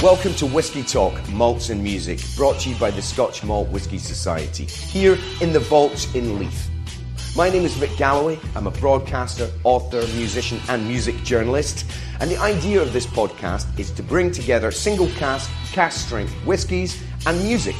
Welcome to Whisky Talk, Malts and Music, brought to you by the Scotch Malt Whisky Society, here in the vaults in Leith. My name is Vic Galloway. I'm a broadcaster, author, musician, and music journalist. And the idea of this podcast is to bring together single cask, cask strength whiskies, and music.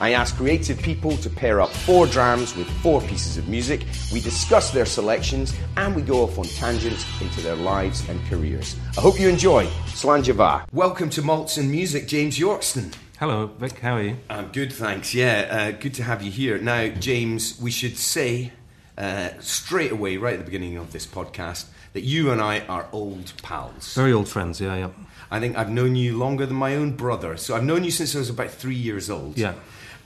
I ask creative people to pair up four drams with four pieces of music. We discuss their selections and we go off on tangents into their lives and careers. I hope you enjoy. Slàinte mhath. Welcome to Malts and Music, James Yorkston. Hello, Vic. How are you? I'm good, thanks. Yeah, uh, good to have you here. Now, James, we should say uh, straight away, right at the beginning of this podcast, that you and I are old pals. Very old friends, yeah, yeah. I think I've known you longer than my own brother. So I've known you since I was about three years old. Yeah.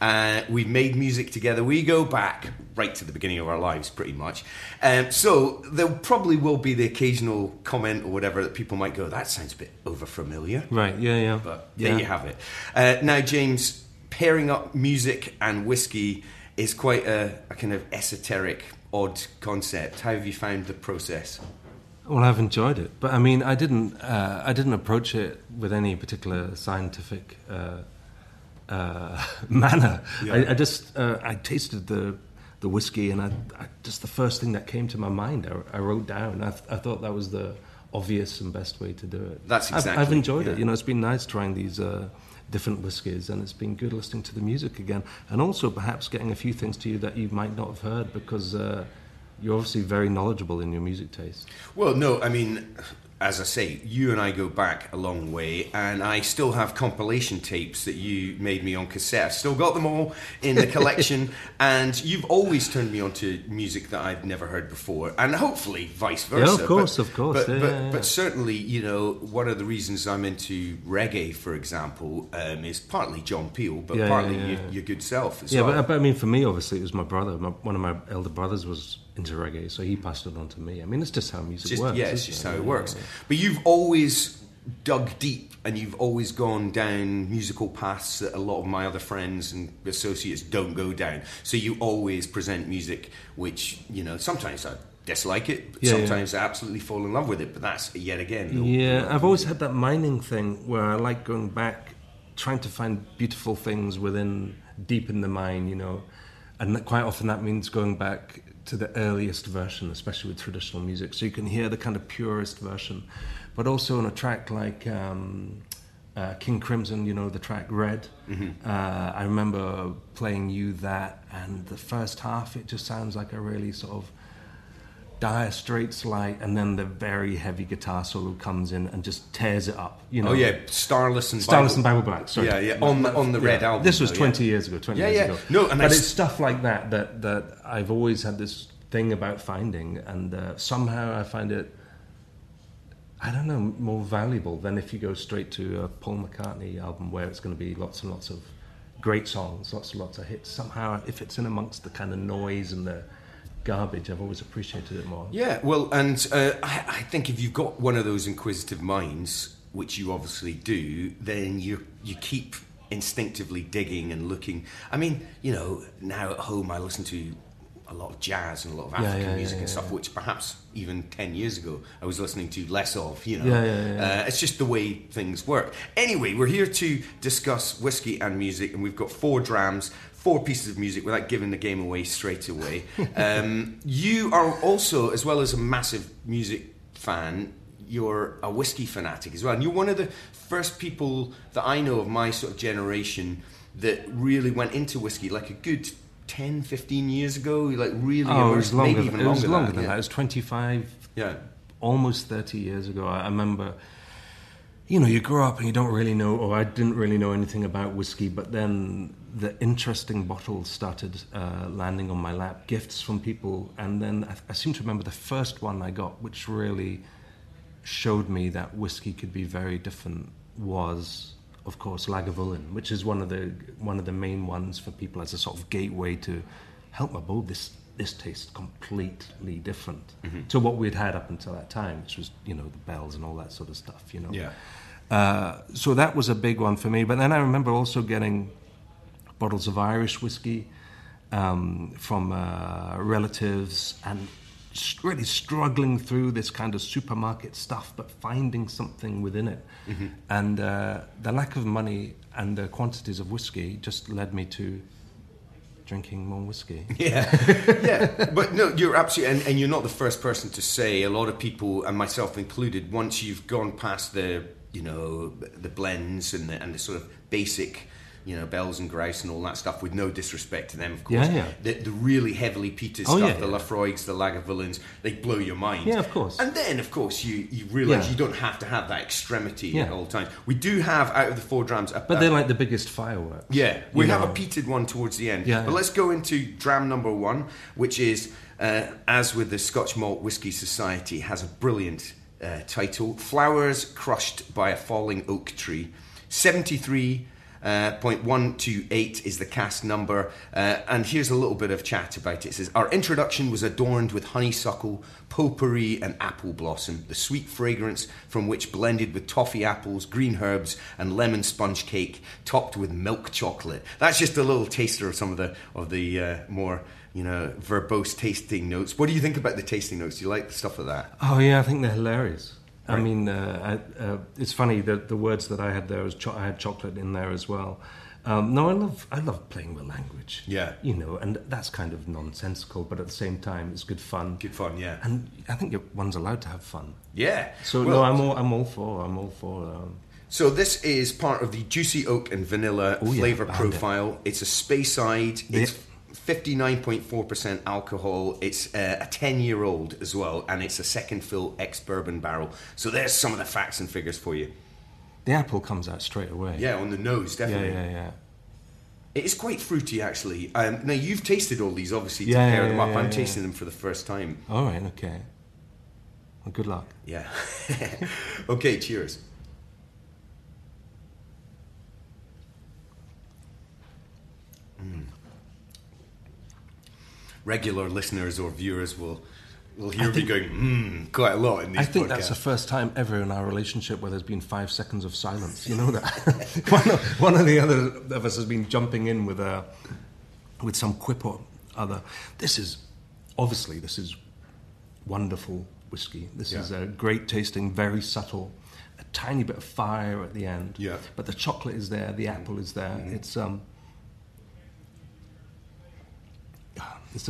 Uh, we've made music together. We go back right to the beginning of our lives, pretty much. Um, so there probably will be the occasional comment or whatever that people might go, that sounds a bit over familiar. Right, yeah, yeah. But yeah. there you have it. Uh, now, James, pairing up music and whiskey is quite a, a kind of esoteric, odd concept. How have you found the process? Well, I've enjoyed it, but I mean, I didn't. Uh, I didn't approach it with any particular scientific uh, uh, manner. Yeah. I, I just uh, I tasted the the whiskey, and I, I just the first thing that came to my mind, I, I wrote down. I, th- I thought that was the obvious and best way to do it. That's I've- I've, enjoyed yeah. it. You know, it's been nice trying these. Uh, Different whiskies, and it's been good listening to the music again, and also perhaps getting a few things to you that you might not have heard because uh, you're obviously very knowledgeable in your music taste. Well, no, I mean, as I say, you and I go back a long way, and I still have compilation tapes that you made me on cassette. I've still got them all in the collection, and you've always turned me on to music that I've never heard before, and hopefully vice versa. Yeah, of course, but, of course, But, yeah, but, yeah, yeah. but certainly, you know, one of the reasons I'm into reggae, for example, um, is partly John Peel, but partly your, your good self as Yeah, well. but, but I mean, for me, obviously, it was my brother. My, one of my elder brothers was into reggae, so he passed it on to me. I mean, it's just how music just, works. yeah, it's just it? how it works. yeah. But you've always dug deep and you've always gone down musical paths that a lot of my other friends and associates don't go down. So you always present music which, you know, sometimes I dislike it, Yeah, yeah. sometimes I absolutely fall in love with it. But that's yet again. the- Yeah, I've always had that mining thing where I like going back, trying to find beautiful things within, deep in the mine, you know. And that, quite often that means going back to the earliest version, especially with traditional music. So you can hear the kind of purest version. But also on a track like um, uh, King Crimson, you know, the track Red. Uh, I remember playing you that, and the first half, it just sounds like a really sort of dire straits light and then the very heavy guitar solo comes in and just tears it up you know? Oh yeah, Starless and Starless Bible- and Bible Black sorry. Yeah, yeah, on the- on the Red album, this was though, 20 yeah. years ago 20 Yeah, years yeah. ago. No, and but it's stuff like that that that I've always had this thing about finding and uh, somehow I find it I don't know more valuable than if you go straight to a Paul McCartney album where it's going to be lots and lots of great songs lots and lots of hits. Somehow if it's in amongst the kind of noise and the garbage I've always appreciated it more Yeah, well, and uh, I, I think if you've got one of those inquisitive minds, which you obviously do, then you you keep instinctively digging and looking. I mean, you know, now at home I listen to a lot of jazz and a lot of African yeah, music yeah, and stuff, yeah. which perhaps even ten years ago I was listening to less of. You know, Yeah, yeah, yeah. Uh, it's just the way things work. Anyway, we're here to discuss whiskey and music, and we've got four drams, four pieces of music without giving the game away straight away. um, you are also, as well as a massive music fan, you're a whiskey fanatic as well, and you're one of the first people that I know of my sort of generation that really went into whiskey like a good 10, 15 years ago, like really Oh, it was longer, maybe than, even it was longer, longer than yeah. that. It was 25, Yeah. almost 30 years ago. I remember, you know, you grow up and you don't really know, or I didn't really know anything about whiskey, but then the interesting bottles started uh, landing on my lap, gifts from people. And then I, I seem to remember the first one I got, which really showed me that whiskey could be very different, was. Of course, Lagavulin, which is one of the one of the main ones for people as a sort of gateway to help my bowl. This this tastes completely different to what we'd had up until that time, which was you know the bells and all that sort of stuff. You know. Yeah. Uh, so that was a big one for me. But then I remember also getting bottles of Irish whiskey um, from uh, relatives, and really struggling through this kind of supermarket stuff, but finding something within it. Mm-hmm. And uh, the lack of money and the quantities of whiskey just led me to drinking more whiskey. Yeah, yeah, but no, you're absolutely, and, and you're not the first person to say. A lot of people, and myself included, once you've gone past the, you know, the blends and the, and the sort of basic, you know, bells and grouse and all that stuff, with no disrespect to them, of course. Yeah, yeah. The, the really heavily peated Oh, stuff, yeah, the yeah. Laphroaigs, the Lagavulins, they blow your mind. Yeah, of course. And then, of course, you you realise you don't have to have that extremity at all times. We do have out of the four drams, a, But they're like the biggest fireworks. yeah, we have a know. peated one towards the end. Yeah, but let's go into dram number one, which is, uh, as with the Scotch Malt Whisky Society, has a brilliant uh, title Flowers Crushed by a Falling Oak Tree. 73. Uh, 0.128 is the cast number, uh, and here's a little bit of chat about it. It says, Our introduction was adorned with honeysuckle, potpourri, and apple blossom, the sweet fragrance from which blended with toffee apples, green herbs, and lemon sponge cake, topped with milk chocolate. That's just a little taster of some of the of the uh, more you know verbose tasting notes. What do you think about the tasting notes? Do you like the stuff of that? Oh yeah, I think they're hilarious. I mean, uh, I, uh, it's funny that the words that I had there was cho- I had chocolate in there as well. Um, no, I love I love playing with language. Yeah. you know, and that's kind of nonsensical, but at the same time, it's good fun. Good fun, yeah. And I think one's allowed to have fun. Yeah. So Well, no, I'm all I'm all for I'm all for. Um, So this is part of the juicy oak and vanilla Oh, yeah, flavor it- profile. It's a Speyside. Yeah. It's 59.4% alcohol. It's uh, a 10 year old as well, and it's a second fill ex bourbon barrel. So there's some of the facts and figures for you. the apple comes out straight away. Yeah, on the nose, definitely. yeah, yeah. Yeah. It is quite fruity, actually. Um, now you've tasted all these, obviously, to Yeah, pair yeah, them up. yeah, I'm tasting them for the first time. All right, okay. Well, good luck. Yeah. okay, cheers. Mm. Regular listeners or viewers will will hear me going mmm quite a lot in these I think podcasts. that's the first time ever in our relationship where there's been five seconds of silence. You know that one, of, one of the other of us has been jumping in with a with some quip or other. This is obviously this is wonderful whiskey. This is a great tasting, very subtle. A tiny bit of fire at the end. Yeah. But the chocolate is there, the apple is there. Mm-hmm. It's um.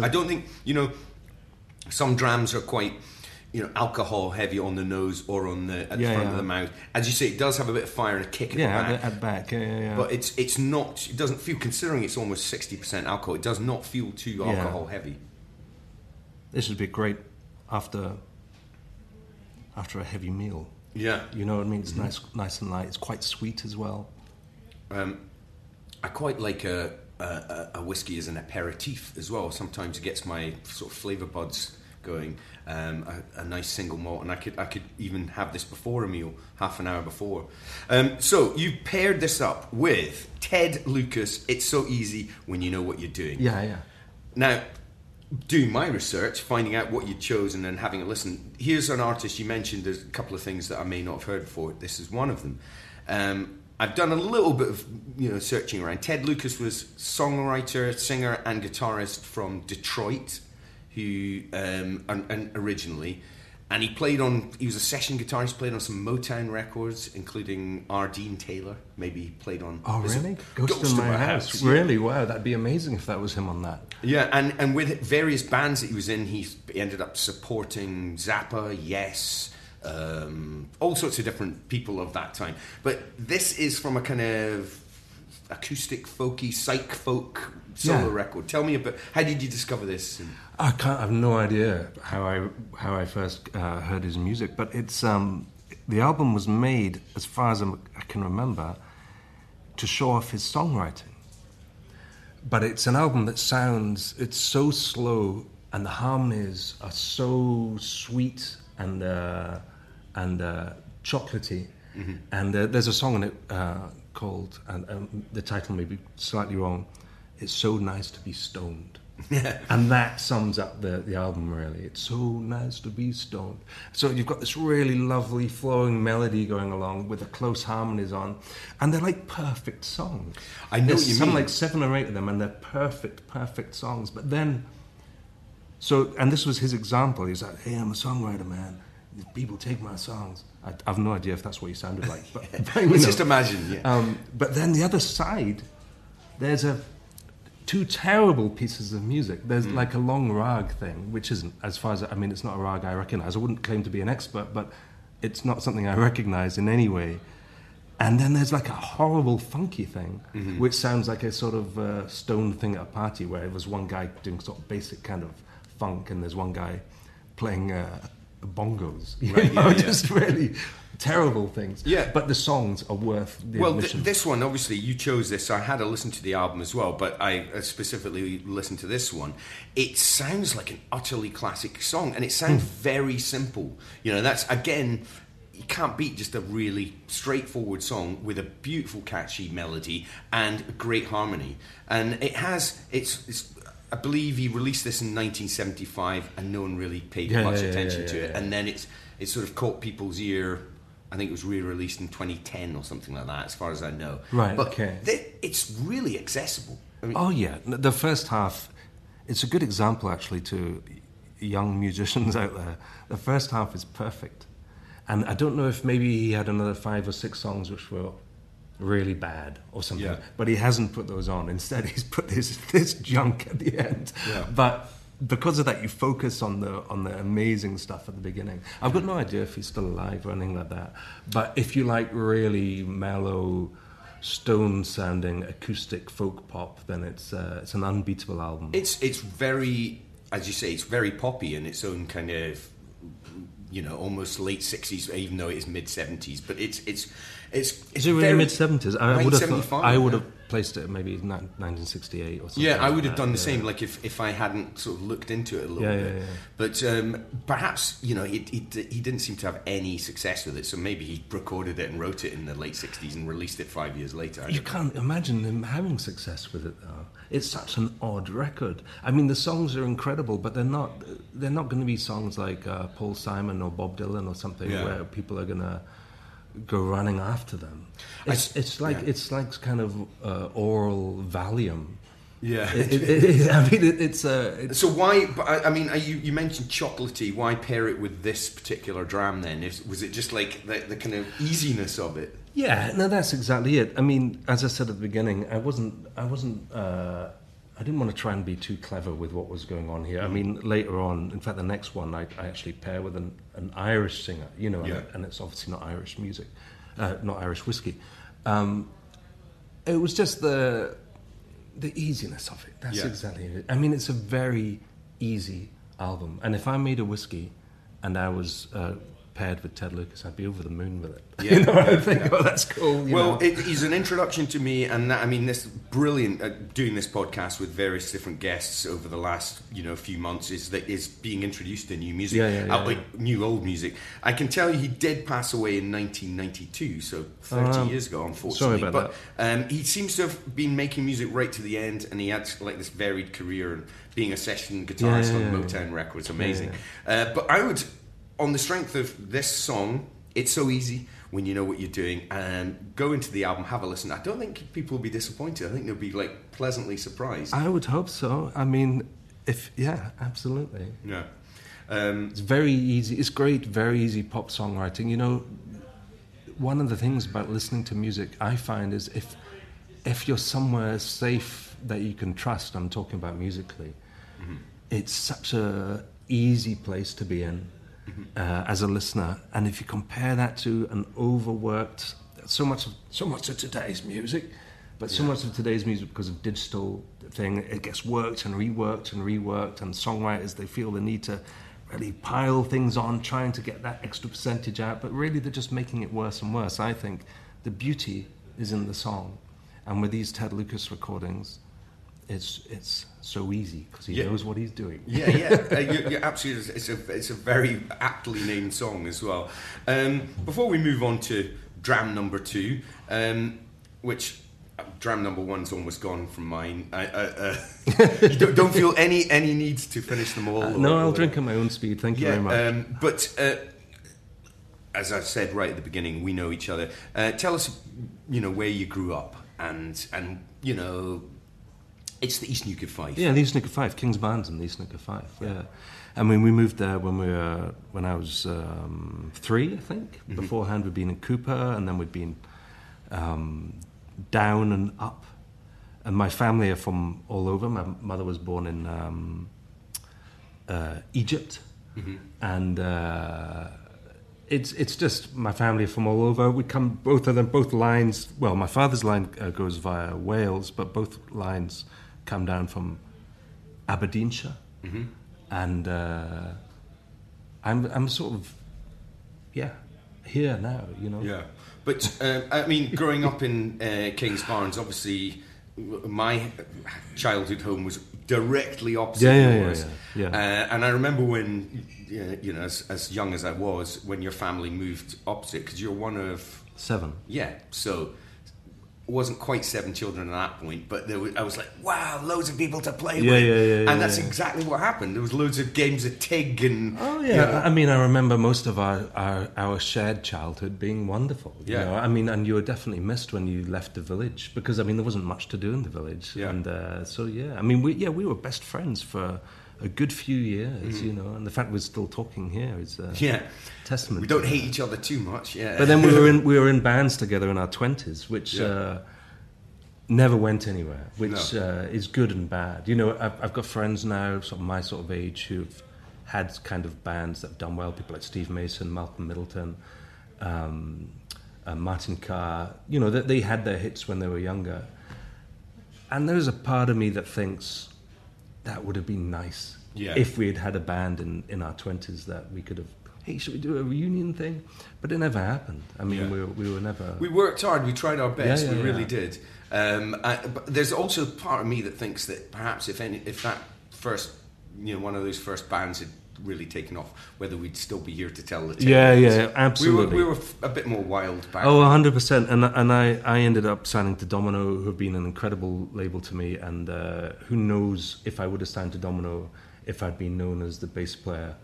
I don't think you know. Some drams are quite, you know, alcohol heavy on the nose or on the at the front yeah. of the mouth. As you say, it does have a bit of fire and a kick at yeah, the back. the, at back. Yeah, yeah, yeah. But it's it's not. It doesn't feel. Considering it's almost sixty percent alcohol, it does not feel too Yeah. alcohol heavy. This would be great after after a heavy meal. Yeah. You know what I mean? It's nice, nice and light. It's quite sweet as well. Um, I quite like a, a, whiskey as an aperitif as well. Sometimes it gets my sort of flavour buds going. Um, a, a nice single malt, and I could I could even have this before a meal, half an hour before. Um, so you paired this up with Ted Lucas. It's so easy when you know what you're doing. Yeah, yeah. Now, doing my research, finding out what you'd chosen and having a listen, here's an artist you mentioned. There's a couple of things that I may not have heard before. This is one of them. Um, I've done a little bit of you know searching around. Ted Lucas was songwriter, singer, and guitarist from Detroit, who um, and, and originally. And he played on. He was a session guitarist. Played on some Motown records, including R. Dean Taylor. Maybe he played on. Oh, really? Ghost, in My, House. yeah. Really? Wow, that'd be amazing if that was him on that. Yeah, and, and with various bands that he was in, he ended up supporting Zappa, Yes, um, all sorts of different people of that time. But this is from a kind of acoustic, folky, psych folk solo Yeah. record. Tell me about how did you discover this? I can't. I have no idea how I how I first uh, heard his music, but it's um, the album was made, as far as I'm, I can remember, to show off his songwriting. But it's an album that sounds it's so slow, and the harmonies are so sweet and uh, and uh, chocolatey. And uh, there's a song in it uh, called, and um, the title may be slightly wrong. It's so nice to be stoned. and that sums up the, the album really. It's so nice to be stoned. So you've got this really lovely flowing melody going along with the close harmonies on, and they're like perfect songs. I know There's you some mean. like seven or eight of them, and they're perfect, perfect songs. But then So, and this was his example. He's like, "Hey, I'm a songwriter, man. People take my songs." I, have no idea if that's what he sounded like, but, but you just imagine. Yeah. Um, but then the other side, there's a two terrible pieces of music. There's Hmm. like a long rag thing, which isn't, as far as I mean, it's not a rag I recognize. I wouldn't claim to be an expert, but it's not something I recognize in any way. And then there's like a horrible funky thing, Mm-hmm. which sounds like a sort of uh, stone thing at a party where it was one guy doing sort of basic kind of funk, and there's one guy playing uh, bongos. You know, yeah, yeah. just really terrible things. Yeah. But the songs are worth the Well, th- this one, obviously, you chose this. So I had to listen to the album as well, but I uh, specifically listened to this one. It sounds like an utterly classic song, and it sounds very simple. You know, that's again, you can't beat just a really straightforward song with a beautiful, catchy melody and great harmony. And it has, it's, it's I believe he released this in 1975, and no one really paid Yeah, much yeah, attention yeah, to it. And then it's it sort of caught people's ear. I think it was re-released in 2010 or something like that, as far as I know. Right, But okay. th- it's really accessible. I mean, Oh yeah, the first half. It's a good example actually to young musicians out there. The first half is perfect, and I don't know if maybe he had another five or six songs which were really bad or something, Yeah. but he hasn't put those on. Instead, he's put this this junk at the end. Yeah. But because of that, you focus on the on the amazing stuff at the beginning. I've got no idea if he's still alive or anything like that. But if you like really mellow, stone sounding acoustic folk pop, then it's uh, it's an unbeatable album. it's it's very, as you say, it's very poppy in its own kind of, you know, almost late 60s, even though it is mid 70s. But it's it's it's. it's Is it really mid seventies? I would have thought, I would yeah. placed it maybe nineteen sixty eight or something. Yeah, I like would have that, done the yeah. same. Like if, if I hadn't sort of looked into it a little Yeah, bit. But um, perhaps you know he, he d- he didn't seem to have any success with it. So maybe he recorded it and wrote it in the late '60s and released it five years later. I You don't know. can't imagine him having success with it, though. It's such an odd record. I mean, the songs are incredible, but they're not. They're not going to be songs like uh, Paul Simon or Bob Dylan or something where people are going to go running after them. It's, s- it's like yeah. it's like kind of uh, oral Valium. Yeah. It, it, it, I mean, it, it's uh, it's So why? I, I mean, uh, you, you mentioned chocolatey. Why pair it with this particular dram? Then Is, was it just like the, the kind of easiness of it? Yeah, no, that's exactly it. I mean, as I said at the beginning, I wasn't, I wasn't, uh, I didn't want to try and be too clever with what was going on here. I mean, later on, in fact, the next one I, I actually pair with an, an Irish singer, you know, Yeah. and, and it's obviously not Irish music, uh, not Irish whiskey. Um, it was just the the easiness of it. That's Yeah. exactly it. I mean, it's a very easy album, and if I made a whiskey and I was uh, paired with Ted Lucas, I'd be over the moon with it. Yeah, you know, yeah, I'd think, yeah. oh, that's cool. Well, know? it, he's an introduction to me, and that, I mean, this brilliant uh, doing this podcast with various different guests over the last you know few months is that is being introduced to new music, Yeah, yeah, uh, like new old music. I can tell you, he did pass away in 1992, so 30 Um, years ago, unfortunately. sorry about but um, he seems to have been making music right to the end, and he had like this varied career and being a session guitarist on Motown Records, amazing. Uh, but I would, on the strength of this song, it's so easy when you know what you're doing, and go into the album, have a listen. I don't think people will be disappointed. I think they'll be like pleasantly surprised. I would hope so. I mean, if yeah, absolutely. yeah. Um, It's very easy. It's great, very easy pop songwriting. You know, one of the things about listening to music I find is if if you're somewhere safe that you can trust. I'm talking about musically. It's such a easy place to be in uh, as a listener, and if you compare that to an overworked, so much of so much of today's music, but so much of today's music because of digital thing, it gets worked and reworked and reworked, and songwriters they feel the need to really pile things on, trying to get that extra percentage out, but really they're just making it worse and worse. I think the beauty is in the song, and with these Ted Lucas recordings, it's it's so easy because he Yeah. knows what he's doing. yeah, yeah, uh, you're, you're absolutely. It's a it's a very aptly named song as well. Um, before we move on to dram number two, um, which uh, dram number one's almost gone from mine. I, uh, uh, don't, don't feel any any need to finish them all. Uh, or- no, I'll or- drink at my own speed. Thank you Yeah, very much. um, but uh, as I said right at the beginning, we know each other. Uh, tell us, you know, where you grew up and and you know It's the East Neuk Fife. Yeah, the East Neuk o' Fife, King's Barns and the East Neuk o' Fife. Yeah, I mean, we moved there when we were when I was um, three, I think. Mm-hmm. Beforehand, we'd been in Cupar, and then we'd been um, down and up. And my family are from all over. My mother was born in um, uh, Egypt, Mm-hmm. and uh, it's it's just my family are from all over. We come both of them, both lines. Well, my father's line uh, goes via Wales, but both lines come down from Aberdeenshire, Mm-hmm. and uh, I'm I'm sort of yeah here now. You know. Yeah, but um, I mean, growing up in uh, Kingsbarns, obviously, my childhood home was directly opposite Yeah, yeah, yeah, yours. yeah, yeah. Uh, and I remember when, uh, you know, as, as young as I was, when your family moved opposite, because you're one of Seven. yeah, so. Wasn't quite seven children at that point, but there was, I was like, "Wow, loads of people to play Yeah, with," yeah, yeah, and yeah, that's yeah. exactly what happened. There was loads of games of Tig and Oh you yeah, know, I mean, I remember most of our, our, our shared childhood being wonderful. you Yeah. know? I mean, and you were definitely missed when you left the village because I mean there wasn't much to do in the village. Yeah. And uh, so yeah, I mean, we yeah we were best friends for a good few years, you know, and the fact we're still talking here is Mm. yeah. testament. We don't hate each other too much, yeah. But then we were in we were in bands together in our twenties, which Yeah. uh, never went anywhere, which No. uh, is good and bad. You know, I've, I've got friends now, sort of my sort of age, who've had kind of bands that have done well. People like Steve Mason, Malcolm Middleton, um, uh, Martin Carr. You know, that they had their hits when they were younger. And there's a part of me that thinks that would have been nice Yeah. if we had had a band in, in our 20s that we could have, hey, should we do a reunion thing? But it never happened. I mean, Yeah. we, were, we were never. We worked hard. We tried our best. Yeah, we really did. Um, I, but there's also part of me that thinks that perhaps if any, if that first, you know, one of those first bands had really taken off, whether we'd still be here to tell the tale. Yeah, yeah, We were, absolutely. we were a bit more wild back. Oh, 100%. And, and I, I ended up signing to Domino, who have been an incredible label to me. And uh, who knows if I would have signed to Domino if I'd been known as the bass player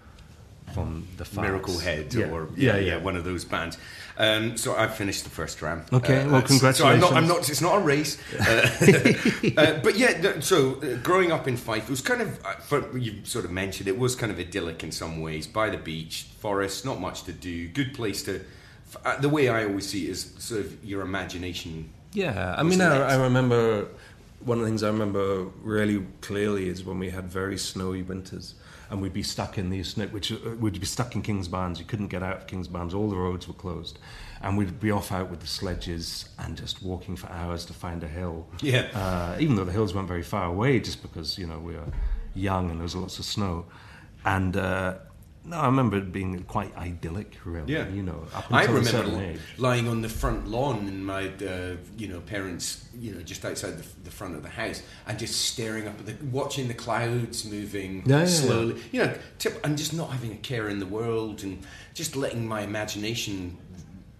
from the Farts. Miracle Head yeah. or yeah, yeah, one of those bands. Um, so I finished the first round. Okay, well, congratulations. So I'm not, I'm not. It's not a race. Uh, uh, but yeah, so uh, growing up in Fife it was kind of. Uh, for, you sort of mentioned it was kind of idyllic in some ways. By the beach, forest, not much to do. Good place to. Uh, the way I always see it is sort of your imagination. Yeah, I mean, I. I remember one of the things I remember really clearly is when we had very snowy winters and we'd be stuck in the snow, which uh, we'd be stuck in Kingsbarns. You couldn't get out of Kingsbarns; all the roads were closed, and we'd be off out with the sledges and just walking for hours to find a hill. Yeah. uh, even though the hills weren't very far away, just because you know we were young and there was lots of snow, and. Uh, no, I remember it being quite idyllic, really. Yeah. you know, up I remember certain age. lying on the front lawn in my, uh, you know, parents, you know, just outside the, the front of the house, and just staring up at the, watching the clouds moving Yeah, yeah, slowly, you know, tip, and just not having a care in the world, and just letting my imagination,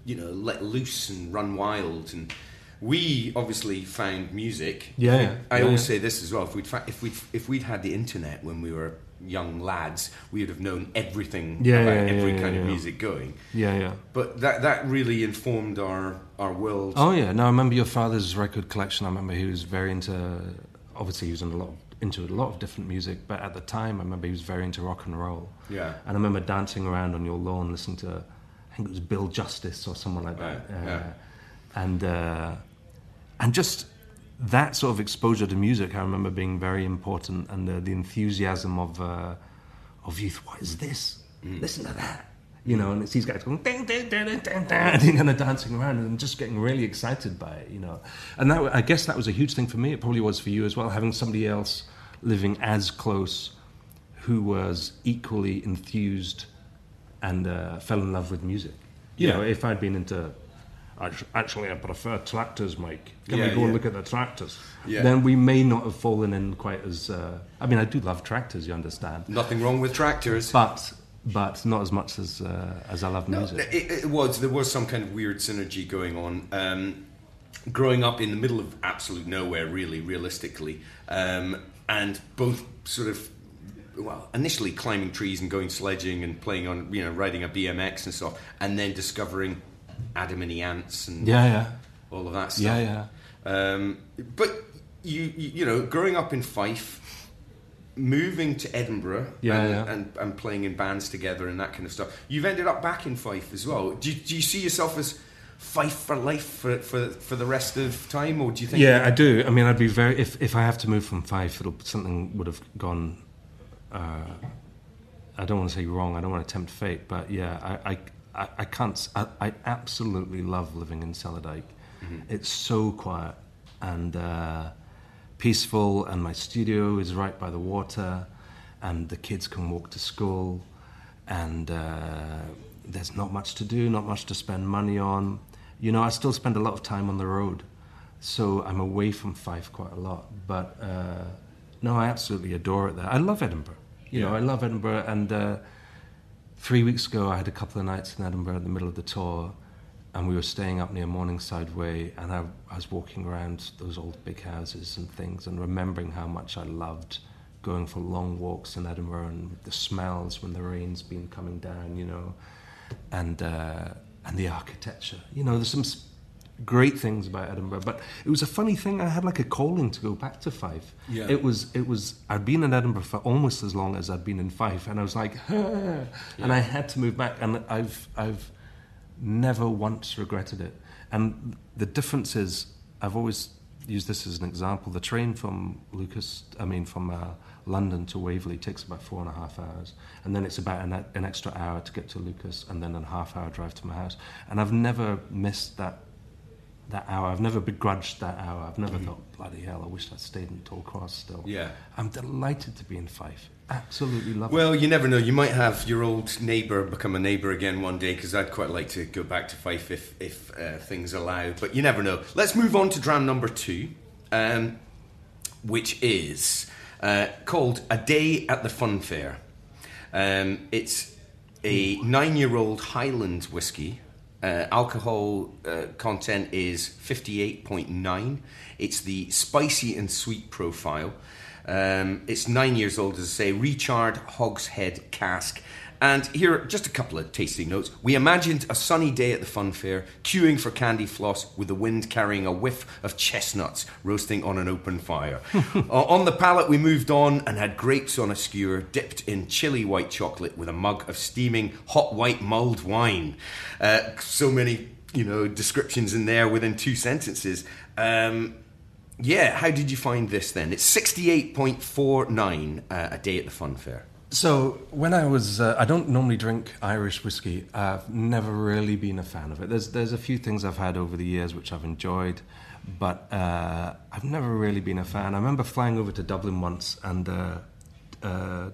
you know, let loose and run wild. And we obviously found music. Yeah, yeah. I Yeah, always yeah. say this as well. If we'd fa- if we if we'd had the internet when we were young lads, we would have known everything Yeah, about yeah, every yeah, kind of music going. Yeah, yeah. But that that really informed our our world. Oh yeah, no, I remember your father's record collection. I remember he was very into. Obviously, he was in a lot into a lot of different music, but at the time, I remember he was very into rock and roll. Yeah. And I remember dancing around on your lawn, listening to, I think it was Bill Justis or someone like that. Right, Uh, yeah. And uh, and just that sort of exposure to music, I remember being very important, and the, the enthusiasm of uh, of youth. What is this? Mm. Listen to that. You know, and it's these guys going ding, ding, ding, ding, ding, ding, and you're kind of dancing around and just getting really excited by it. You know, and that I guess that was a huge thing for me. It probably was for you as well, having somebody else living as close who was equally enthused and uh, fell in love with music. You Yeah. know, if I'd been into "Actu- actually I prefer tractors, Mike. Can Yeah, we go yeah. and look at the tractors? Yeah. Then we may not have fallen in quite as. Uh, I mean, I do love tractors, you understand, Nothing wrong with tractors. but but not as much as uh, as I love No, music. it, it was there was some kind of weird synergy going on. Um, growing up in the middle of absolute nowhere, really, realistically, um, and both sort of. Well, initially climbing trees and going sledging and playing on, you know, riding a BMX and stuff, and then discovering Adam and the Ants and yeah, yeah, all of that stuff. yeah, yeah. Um, but you, you know, growing up in Fife, moving to Edinburgh, Yeah, and, yeah. And, and playing in bands together and that kind of stuff. You've ended up back in Fife as well. Do you, do you see yourself as Fife for life for, for for the rest of time, or do you think? Yeah, I do. I mean, I'd be very if if I have to move from Fife, it'll something would have gone. Uh, I don't want to say wrong. I don't want to tempt fate, but yeah, I I, I, I can't. I, I absolutely love living in Cellardyke. It's so quiet and uh, peaceful, and my studio is right by the water, and the kids can walk to school, and uh, there's not much to do, not much to spend money on. You know, I still spend a lot of time on the road, so I'm away from Fife quite a lot. But uh, no, I absolutely adore it there. I love Edinburgh. You know, I love Edinburgh, and uh, three weeks ago I had a couple of nights in Edinburgh in the middle of the tour, and we were staying up near Morningside Way, and I, I was walking around those old big houses and things, and remembering how much I loved going for long walks in Edinburgh and the smells when the rain's been coming down, you know, and uh, and the architecture. You know, there's some great things about Edinburgh, but it was a funny thing. I had like a calling to go back to Fife. Yeah. It was it was I'd been in Edinburgh for almost as long as I'd been in Fife, and I was like, and I had to move back, and I've I've never once regretted it. And the difference is, I've always used this as an example. The train from Leuchars, I mean from uh, London to Waverley takes about four and a half hours, and then it's about an, an extra hour to get to Leuchars, and then a half hour drive to my house. And I've never missed that that hour. I've never begrudged that hour. I've never thought, bloody hell, I wish I'd stayed in Tollcross still. Yeah. I'm delighted to be in Fife. Absolutely love it. Well, you never know. You might have your old neighbour become a neighbour again one day. Because I'd quite like to go back to Fife if if uh, things allow. But you never know. Let's move on to dram number two, um, which is uh, called "A Day at the Fun Fair." Um, it's a nine-year-old Highland whiskey. Uh, alcohol uh, content is 58.9. It's the spicy and sweet profile. Um, it's nine years old, as I say, recharred hogshead cask. And here are just a couple of tasting notes. We imagined a sunny day at the fun fair, queuing for candy floss with the wind carrying a whiff of chestnuts roasting on an open fire. Uh, on the palate, we moved on and had grapes on a skewer dipped in chilly white chocolate with a mug of steaming hot white mulled wine. Uh, so many, you know, descriptions in there within two sentences. Um, yeah, how did you find this then? It's 68.49 uh, a day at the fun fair. So when I was, uh, I don't normally drink Irish whiskey. I've never really been a fan of it. There's there's a few things I've had over the years which I've enjoyed, but uh, I've never really been a fan. I remember flying over to Dublin once and uh, uh,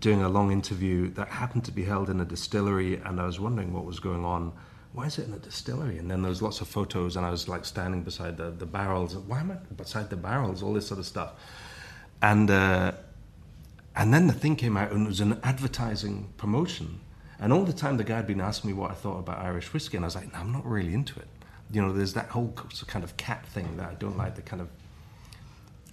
doing a long interview that happened to be held in a distillery, and I was wondering what was going on. Why is it in a distillery? And then there was lots of photos, and I was like standing beside the, the barrels. Why am I beside the barrels? All this sort of stuff, and. And then the thing came out and it was an advertising promotion. And all the time the guy had been asking me what I thought about Irish whiskey, and I was like, no, I'm not really into it. You know, there's that whole kind of cat thing that I don't like, the kind of.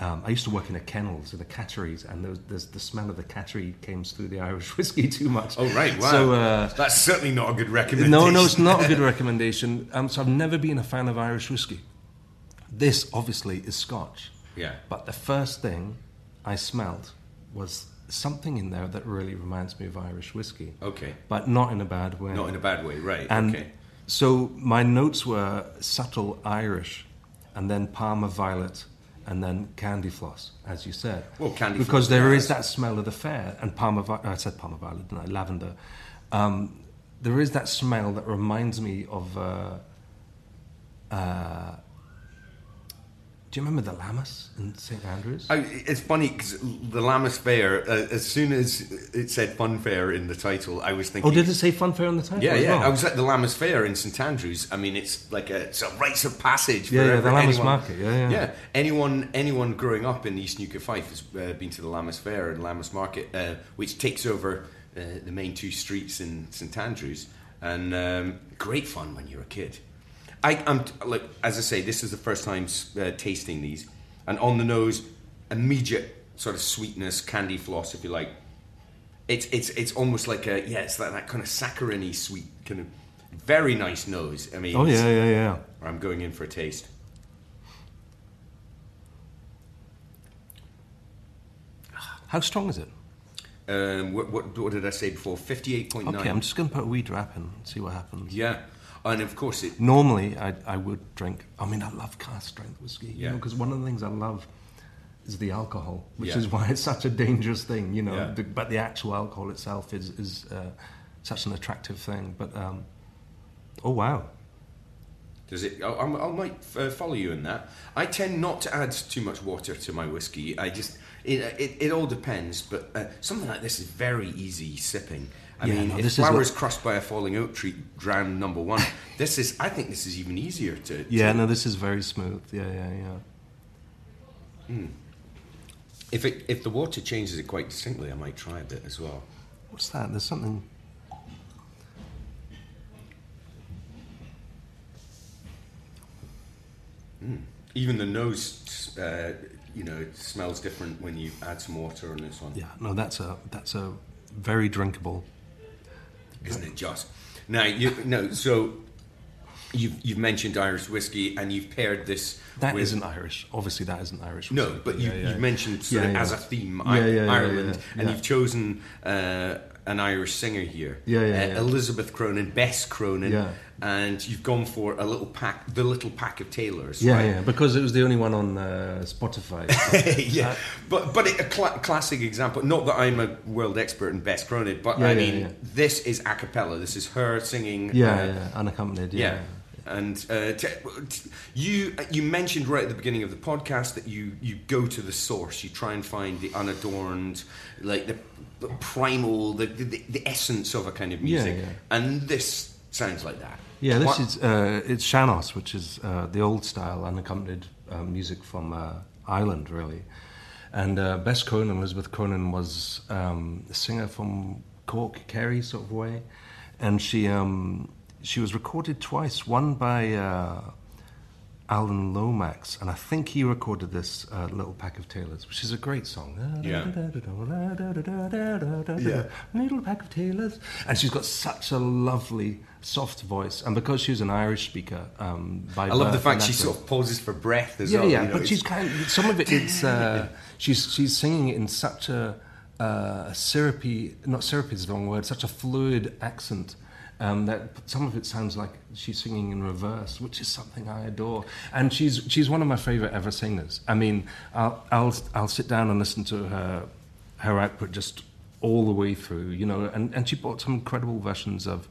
Um, I used to work in a kennels, in the catteries, and there was, there's the smell of the cattery came through the Irish whiskey too much. Oh, right, wow. So, uh, That's certainly not a good recommendation. no, no, it's not a good recommendation. Um, so I've never been a fan of Irish whiskey. This obviously is Scotch. Yeah. But the first thing I smelled was something in there that really reminds me of Irish whiskey. Okay. But not in a bad way. Not in a bad way, right. And okay. so my notes were subtle Irish, and then Parma Violet, and then Candy Floss, as you said. Well, Candy because Floss, there yeah. is that smell of the fair, and Parma. I said Parma Violet, didn't I? Lavender. Um, there is that smell that reminds me of. Uh, uh, do you remember the Lammas in St Andrews? I, it's funny because the Lammas Fair, uh, as soon as it said Fun Fair in the title, I was thinking. oh, did it say Fun Fair on the title? Yeah, yeah. well? I was at the Lammas Fair in St Andrews. I mean, it's like a, it's a rites of passage. For Yeah, yeah, the Lammas anyone, Market, yeah, yeah. yeah. Anyone, anyone growing up in East Neuk o' Fife has uh, been to the Lammas Fair and Lammas Market, uh, which takes over uh, the main two streets in St Andrews, and um, great fun when you're a kid. I, am like as I say, this is the first time uh, tasting these, and on the nose, immediate sort of sweetness, candy floss, if you like. It's it's it's almost like a yeah, it's that, that kind of saccharine sweet kind of very nice nose. I mean, oh yeah, yeah, yeah. I'm going in for a taste. How strong is it? Um, what, what, what did I say before? Fifty-eight point nine. Okay, I'm just going to put a wee drop in and see what happens. Yeah. And of course, it. Normally, I, I would drink. I mean, I love cask strength whiskey. Yeah. Because one of the things I love is the alcohol, which Yeah. is why it's such a dangerous thing. You know, Yeah. the, but the actual alcohol itself is is uh, such an attractive thing. But um, oh wow, Does it? I, I I might uh, follow you in that. I tend not to add too much water to my whiskey. I just it it, it all depends. But uh, something like this is very easy sipping. I Yeah, mean, no, if flowers what- crushed by a falling oak tree drown number one, this is. I think this is even easier to. yeah, to- no, this is very smooth. Yeah, yeah, yeah. If it if the water changes it quite distinctly, I might try a bit as well. What's that? There's something. Even the nose, uh, you know, it smells different when you add some water on this one. Yeah, no, that's a that's a very drinkable. Isn't it just now you no so you've you've mentioned irish whiskey and you've paired this That not Irish. Obviously, that isn't Irish. no whiskey, but you, yeah, yeah. you've mentioned sort Yeah, of as a theme Yeah, I- yeah, yeah, ireland and you've chosen uh, an irish singer here Yeah, yeah, uh, elizabeth cronin bess cronin Yeah. And you've gone for a little pack the little pack of tailors Yeah, right? yeah, because it was the only one on uh, Spotify. yeah, but but it, a cla classic example. Not that I'm a world expert in Bess Cronin, but Yeah, I yeah, mean, yeah. this is a cappella. This is her singing. yeah, uh, yeah, unaccompanied. Yeah. Yeah. And uh, t- t- you you mentioned right at the beginning of the podcast that you, you go to the source. You try and find the unadorned, like the, the primal, the, the the essence of a kind of Yeah, music. yeah. And this sounds like that. Yeah, this What- is uh, it's sean-nós, which is uh, the old style unaccompanied uh, music from uh, Ireland, really. And uh, Bess Cronin, Elizabeth Cronin, was um, a singer from Cork, Kerry sort of way, and she um, she was recorded twice. One by uh, Alan Lomax, and I think he recorded this uh, Little Pack of Tailors, which is a great song. Yeah. Yeah. Little Pack of Tailors. And she's got such a lovely, soft voice. And because she's an Irish speaker, um, by I love the fact she sort of pauses for breath as Yeah, well. yeah, you know, but she's kind of, some of it, it's, uh, she's, she's singing it in such a, uh, syrupy, not syrupy is the wrong word, such a fluid accent. Um, that some of it sounds like she's singing in reverse, which is something I adore. And she's she's one of my favorite ever singers. I mean, I'll I'll, I'll sit down and listen to her her output just all the way through, you know. And, and she brought some incredible versions of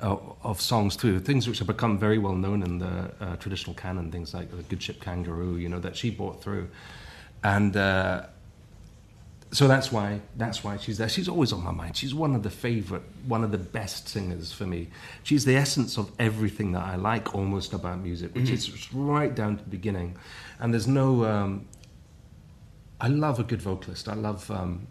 uh, of songs too, things which have become very well known in the uh, traditional canon, things like the Good Ship Kangaroo, you know, that she brought through. And uh, so that's why that's why she's there. She's always on my mind. She's one of the favorite, one of the best singers for me. She's the essence of everything that I like almost about music, which is right down to the beginning. And there's no. Um, I love a good vocalist. I love. Um,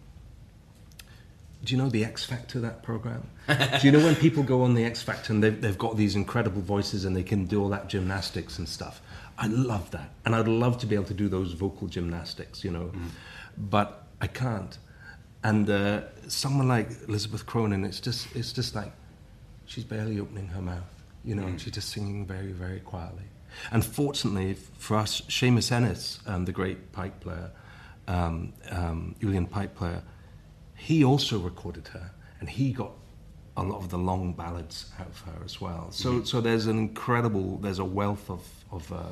do you know the X Factor that program? do you know when people go on the X Factor and they've, they've got these incredible voices and they can do all that gymnastics and stuff? I love that, and I'd love to be able to do those vocal gymnastics, you know, but I can't. And uh, someone like Elizabeth Cronin, it's just it's just like she's barely opening her mouth, you know, and she's just singing very very quietly. And fortunately for us, Seamus Ennis, um, the great pipe player, um, um, uilleann pipe player, he also recorded her, and he got a lot of the long ballads out of her as well. So, so there's an incredible, there's a wealth of of. Uh,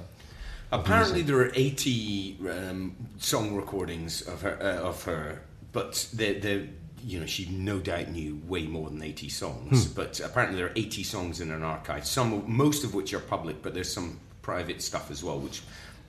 Apparently, there are 80 um, song recordings of her, uh, of her, but the the you know she no doubt knew way more than 80 songs. Hmm. But apparently, there are 80 songs in an archive. Some, most of which are public, but there's some private stuff as well. Which,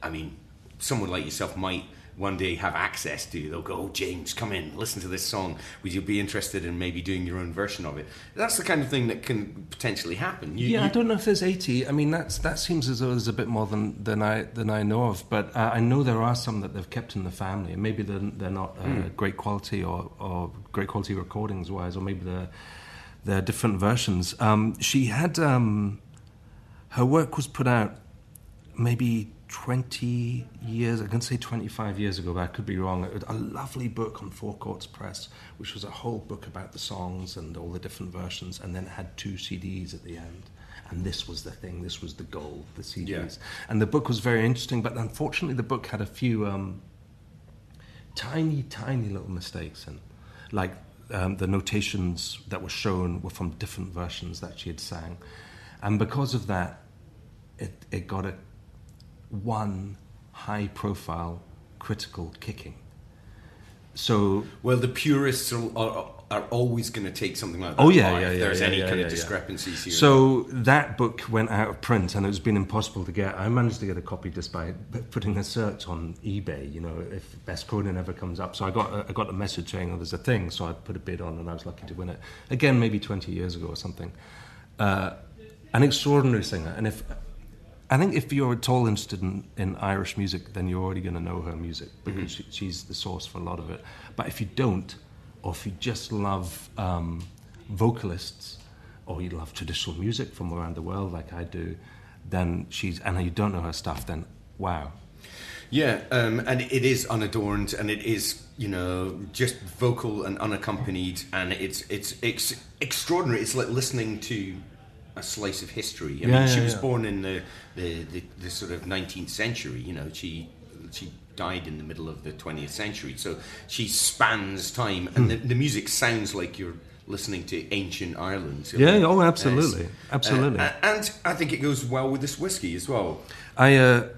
I mean, someone like yourself might one day have access to. They'll go, "Oh, James, come in, listen to this song. Would you be interested in maybe doing your own version of it?" That's the kind of thing that can potentially happen. You, yeah, I don't know if there's 80. I mean, that's that seems as though there's a bit more than, than I than I know of. But uh, I know there are some that they've kept in the family, and maybe they're, they're not uh, great quality or, or great quality recordings wise, or maybe they're they're different versions. Um, she had um, her work was put out maybe 20 years, I can say 25 years ago, but I could be wrong. A, lovely book on Four Courts Press, which was a whole book about the songs and all the different versions, and then it had two CDs at the end. And this was the thing, this was the gold, the CDs. Yeah. And the book was very interesting, but unfortunately, the book had a few. Um, tiny, tiny little mistakes in. Like um, the notations that were shown were from different versions that she had sang. And because of that, it, it got a one high profile critical kicking. So well, the purists are, are, are always going to take something like that. Oh yeah, yeah, yeah. There's yeah, any yeah, kind yeah, of discrepancies here. So that book went out of print, and it's been impossible to get. I managed to get a copy just by putting a search on eBay. You know, if Bess Cronin ever comes up, so I got a, I got a message saying, "Oh, there's a thing." So I put a bid on, and I was lucky to win it. Again, maybe 20 years ago or something. Uh, an extraordinary singer, and if I think if you're at all interested in, in Irish music, then you're already going to know her music because she, she's the source for a lot of it. But if you don't, or if you just love um, vocalists, or you love traditional music from around the world like I do, then she's and you don't know her stuff, then wow. Yeah, um, and it is unadorned, and it is you know just vocal and unaccompanied, and it's it's it's extraordinary. It's like listening to a slice of history. I Yeah, mean, she was born in the, the, the, the sort of 19th century. You know, she she died in the middle of the 20th century, so she spans time, Hmm. and the, the music sounds like you're listening to ancient Ireland. So, Yeah, oh, uh, absolutely, absolutely. uh, and I think it goes well with this whiskey as well. I uh,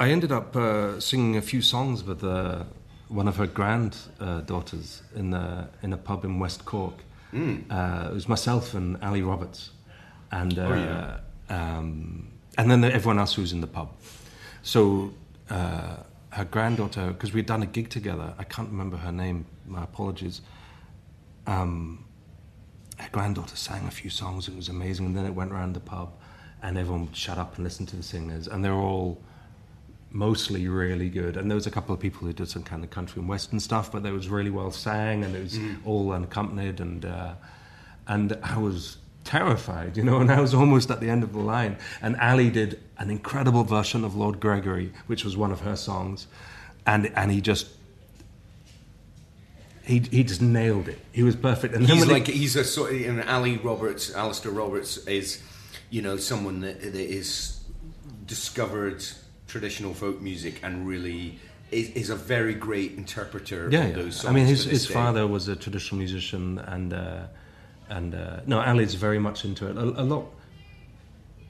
I ended up uh, singing a few songs with uh, one of her granddaughters in a, in a pub in West Cork. Uh, it was myself and Ali Roberts, and uh, yeah. um, and then everyone else who was in the pub. So uh, her granddaughter, because we'd done a gig together. I can't remember her name. My apologies. Um, her granddaughter sang a few songs. It was amazing, and then it went around the pub, and everyone would shut up and listen to the singers, and they were all mostly really good. And there was a couple of people who did some kind of country and western stuff, but they was really well sang, and it was all unaccompanied, and uh, and I was terrified, you know, and I was almost at the end of the line. And Ali did an incredible version of Lord Gregory, which was one of her songs, and and he just. He, he just nailed it. He was perfect. And He's like he's a sort of and Ali Roberts, Alasdair Roberts is, you know, someone that, that is discovered traditional folk music and really is, is a very great interpreter yeah, of yeah. those songs. I mean, his his day. father was a traditional musician, and uh, and uh, no, Ali's very much into it. A, a lot.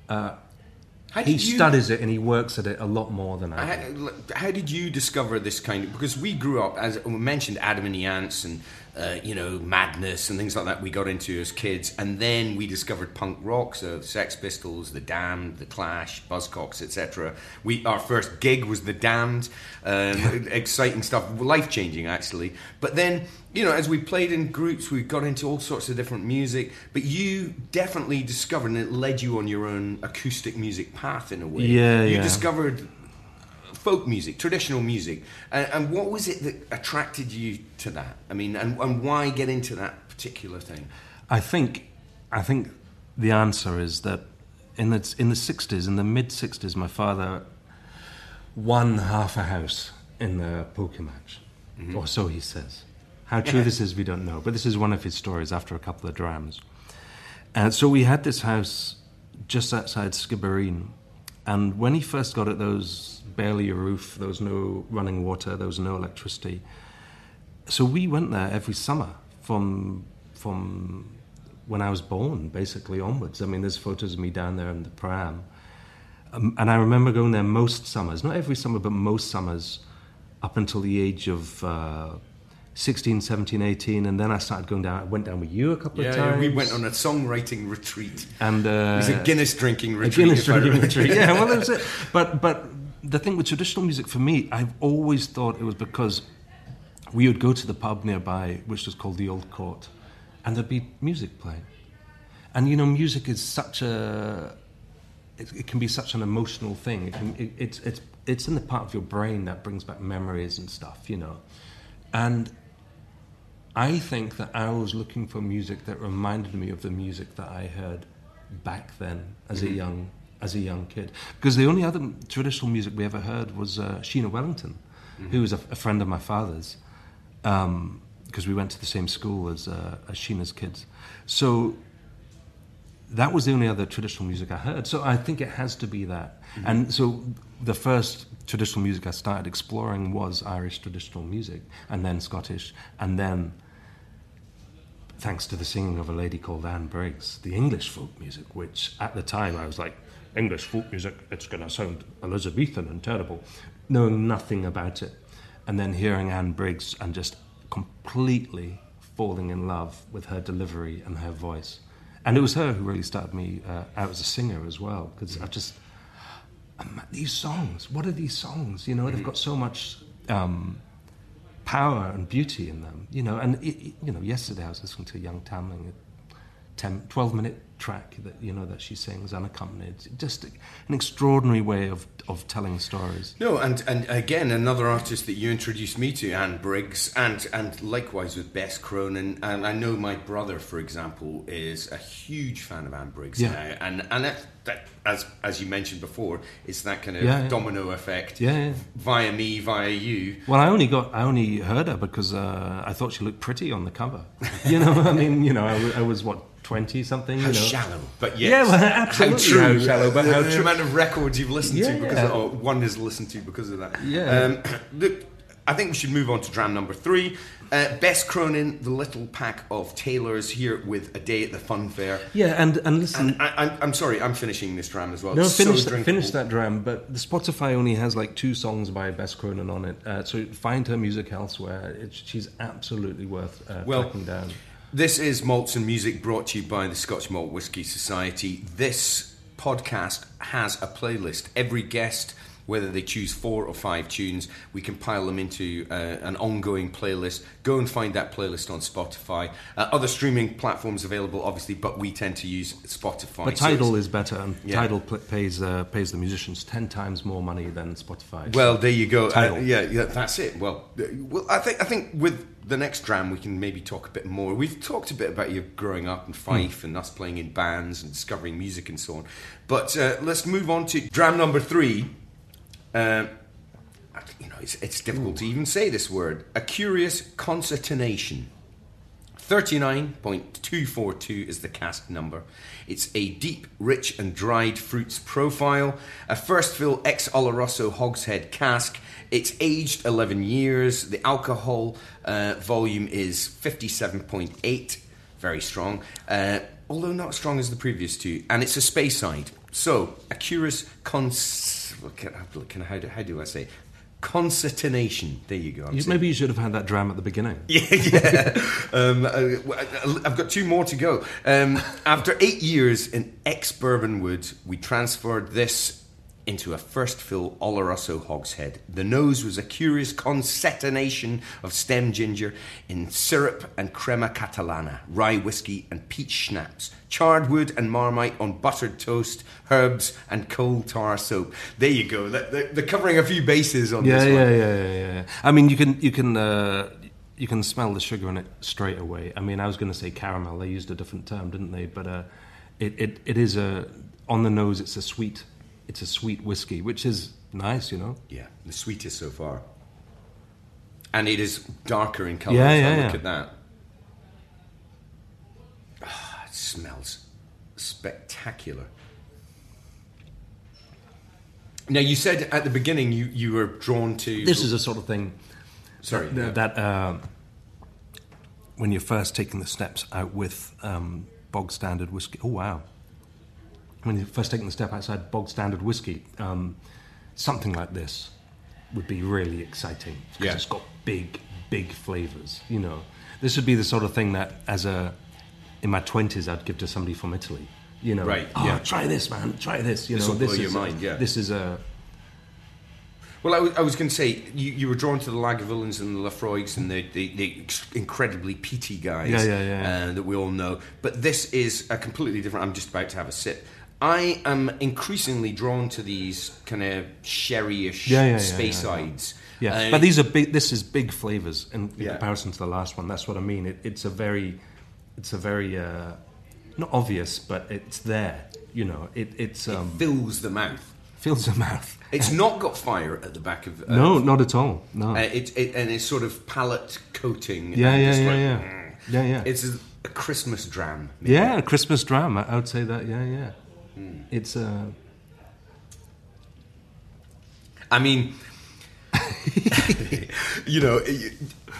How He you- studies it and he works at it a lot more than I. How, how did you discover this kind of? Because we grew up, as we mentioned, Adam and the Ants and uh, you know Madness and things like that. We got into as kids, and then we discovered punk rock, so Sex Pistols, The Damned, The Clash, Buzzcocks, etc. We our first gig was The Damned, um, exciting stuff, life changing actually. But then you know, as we played in groups, we got into all sorts of different music. But you definitely discovered, and it led you on your own acoustic music path in a way. Yeah, you yeah. discovered folk music, traditional music, and, and what was it that attracted you to that? I mean, and, and why get into that particular thing? I think, I think the answer is that in the in the sixties, in the mid sixties, my father won half a house in the poker match, mm-hmm. or so he says. How true this is, we don't know. But this is one of his stories after a couple of drams. And so we had this house just outside Skibbereen. And when he first got it, was barely a roof, there was no running water, there was no electricity. So we went there every summer from from when I was born, basically onwards. I mean, there's photos of me down there in the pram. Um, and I remember going there most summers, not every summer, but most summers, up until the age of uh, 16, 17, 18. And then I started going down. I went down with you a couple of times. Yeah, we went on a songwriting retreat. And uh, It was a Guinness drinking a retreat. Guinness drinking retreat. Yeah, well, that was it. But but the thing with traditional music for me, I've always thought it was because we would go to the pub nearby, which was called the Old Court, and there'd be music playing. And you know, music is such a it, it can be such an emotional thing. It can, it, it's it's it's in the part of your brain that brings back memories and stuff, you know. And I think that I was looking for music that reminded me of the music that I heard back then as a mm-hmm. young as a young kid. Because the only other traditional music we ever heard was uh, Sheena Wellington, who was a, a friend of my father's. Because we went to the same school as, uh, as Sheena's kids, so that was the only other traditional music I heard. So I think it has to be that. Mm-hmm. And so the first traditional music I started exploring was Irish traditional music, and then Scottish, and then, thanks to the singing of a lady called Anne Briggs, the English folk music, which at the time I was like, English folk music, it's going to sound Elizabethan and terrible, knowing nothing about it. And then hearing Anne Briggs and just completely falling in love with her delivery and her voice. And it was her who really started me uh, out as a singer as well, because I just, um, these songs, what are these songs? You know, they've got so much um, power and beauty in them, you know. And, it, it, you know, yesterday I was listening to Young Tambling, 10, 12 minute track that you know that she sings unaccompanied. Just an extraordinary way of of telling stories. No, and and again another artist that you introduced me to, Anne Briggs, and and likewise with Bess Cronin. And I know my brother, for example, is a huge fan of Anne Briggs yeah. now, and and that, that, as as you mentioned before, it's that kind of yeah, yeah. domino effect. Yeah, via me, via you. Well, I only got I only heard her because uh, I thought she looked pretty on the cover. You know, I mean, you know, I, I was what twenty something. How you know. shallow, but yes, yeah, well, absolutely how true, how shallow, but how the amount of records you've listened yeah, to because yeah. of, or one is listened to because of that. Yeah. Um, look, I think we should move on to dram number three. Uh, Bess Cronin, the little pack of tailors here with a day at the fun fair. Yeah, and and listen, and I, am sorry, I'm finishing this dram as well. No, it's finish, so that, finish that dram. But the Spotify only has like two songs by Bess Cronin on it, uh, so find her music elsewhere. It's, she's absolutely worth uh, well, tracking down. This is Malts and Music brought to you by the Scotch Malt Whisky Society. This podcast has a playlist. Every guest whether they choose four or five tunes, we compile them into uh, an ongoing playlist. Go and find that playlist on Spotify. Uh, other streaming platforms available, obviously, but we tend to use Spotify. But Tidal so is better, and yeah. Tidal pl- pays uh, pays the musicians ten times more money than Spotify. Well, there you go. Uh, yeah, yeah, that's it. Well, uh, well, I think I think with the next dram we can maybe talk a bit more. We've talked a bit about you growing up in Fife mm. and us playing in bands and discovering music and so on. But uh, let's move on to dram number three. Um, you know, it's, it's difficult Ooh. to even say this word. A curious concertination. 39.242 is the cask number. It's a deep, rich, and dried fruits profile. A first fill ex Oloroso hogshead cask. It's aged 11 years. The alcohol uh, volume is 57.8, very strong, uh, although not as strong as the previous two. And it's a Speyside. So, a curious cons can, can, how, do, how do I say? Concertination. There you go. You, maybe you should have had that dram at the beginning. Yeah, yeah. um, uh, I've got two more to go. Um, after eight years in ex Bourbon Wood, we transferred this into a first fill Oloroso hogshead. The nose was a curious concatenation of stem ginger in syrup and crema catalana, rye whiskey and peach schnapps, charred wood and marmite on buttered toast, herbs and coal tar soap. There you go. They're, covering a few bases on yeah, this yeah, one. Yeah, yeah, yeah, yeah. I mean, you can you can. Uh, you can smell the sugar in it straight away. I mean, I was going to say caramel. They used a different term, didn't they? But uh, it, it, it is a on the nose. It's a sweet it's a sweet whiskey, which is nice, you know. Yeah, the sweetest so far, and it is darker in colour. Yeah, yeah, yeah. Look at that. Oh, it smells spectacular. Now you said at the beginning you, you were drawn to. This is a sort of thing. Sorry, that, yeah. that uh, when you're first taking the steps out with um, bog standard whiskey. Oh wow! When you're first taking the step outside bog standard whiskey, um, something like this would be really exciting because yeah. it's got big, big flavors. You know, this would be the sort of thing that, as a in my twenties, I'd give to somebody from Italy. You know, right? Oh, yeah. try this, man. Try this. You this know, this is your mind. Yeah. This is a. Well, I was, was going to say you, you were drawn to the Lagavulins and the Laphroaigs and the, the, the, incredibly peaty guys yeah, yeah, yeah, uh, that we all know. But this is a completely different. I'm just about to have a sip. I am increasingly drawn to these kind of sherry-ish yeah, yeah. Yeah, yeah. Uh, but these are big. This is big flavors in, in comparison to the last one. That's what I mean. It, it's a very, it's a very uh, not obvious, but it's there. You know, it it's um, it fills the mouth. Fills the mouth. It's not got fire at the back of. Uh, no, not at all. No. Uh, it, it, and it's sort of palate coating. Yeah, yeah, yeah, like, yeah. Mm. Yeah, yeah. It's a Christmas dram. Yeah, a Christmas dram. I would say that. Yeah, yeah. Mm. It's a. Uh... I mean, you know, it,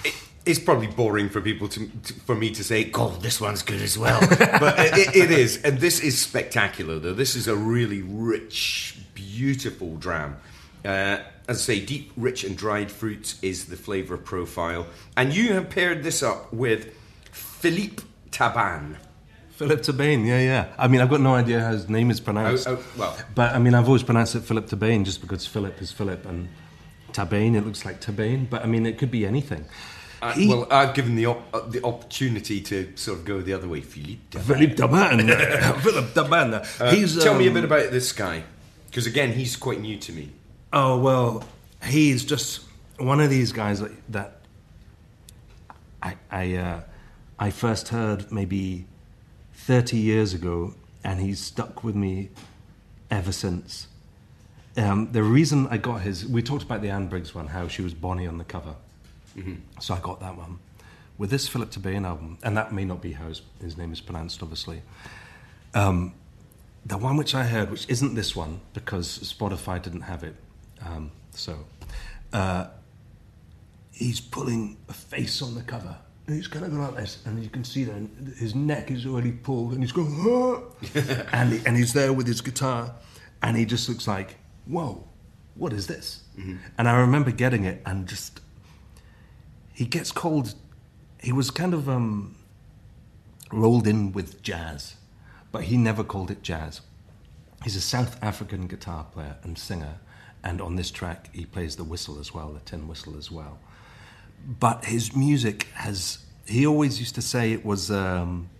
it, it's probably boring for people to, to, for me to say, "God, this one's good as well," but it, it is, and this is spectacular. Though this is a really rich, beautiful dram. Uh, as I say, deep, rich, and dried fruits is the flavour profile, and you have paired this up with Philippe Taban. Philip Tabane, yeah, yeah. I mean, I've got no idea how his name is pronounced. Oh, oh, well, but I mean, I've always pronounced it Philip Tabane just because Philip is Philip and Tabane, it looks like Tabane. But I mean, it could be anything. Uh, he, well, I've given the op- uh, the opportunity to sort of go the other way. Philippe Tabane. Philippe Tabane. Philip Tabane. Uh, he's, tell um, me a um, bit about this guy, because again, he's quite new to me. Oh well, he's just one of these guys that, that I I, uh, I first heard maybe 30 years ago, and he's stuck with me ever since. Um, the reason I got his, we talked about the Anne Briggs one, how she was Bonnie on the cover. Mm-hmm. So I got that one. With this Philip Tabane album, and that may not be how his, his name is pronounced, obviously. Um, the one which I heard, which isn't this one, because Spotify didn't have it, um, so uh, he's pulling a face on the cover he's kind of going like this, and you can see that his neck is already pulled, and he's going, and, he, and he's there with his guitar, and he just looks like, whoa, what is this? Mm-hmm. And I remember getting it, and just he gets called. He was kind of um, rolled in with jazz, but he never called it jazz. He's a South African guitar player and singer, and on this track he plays the whistle as well, the tin whistle as well but his music has. He always used to say it was um,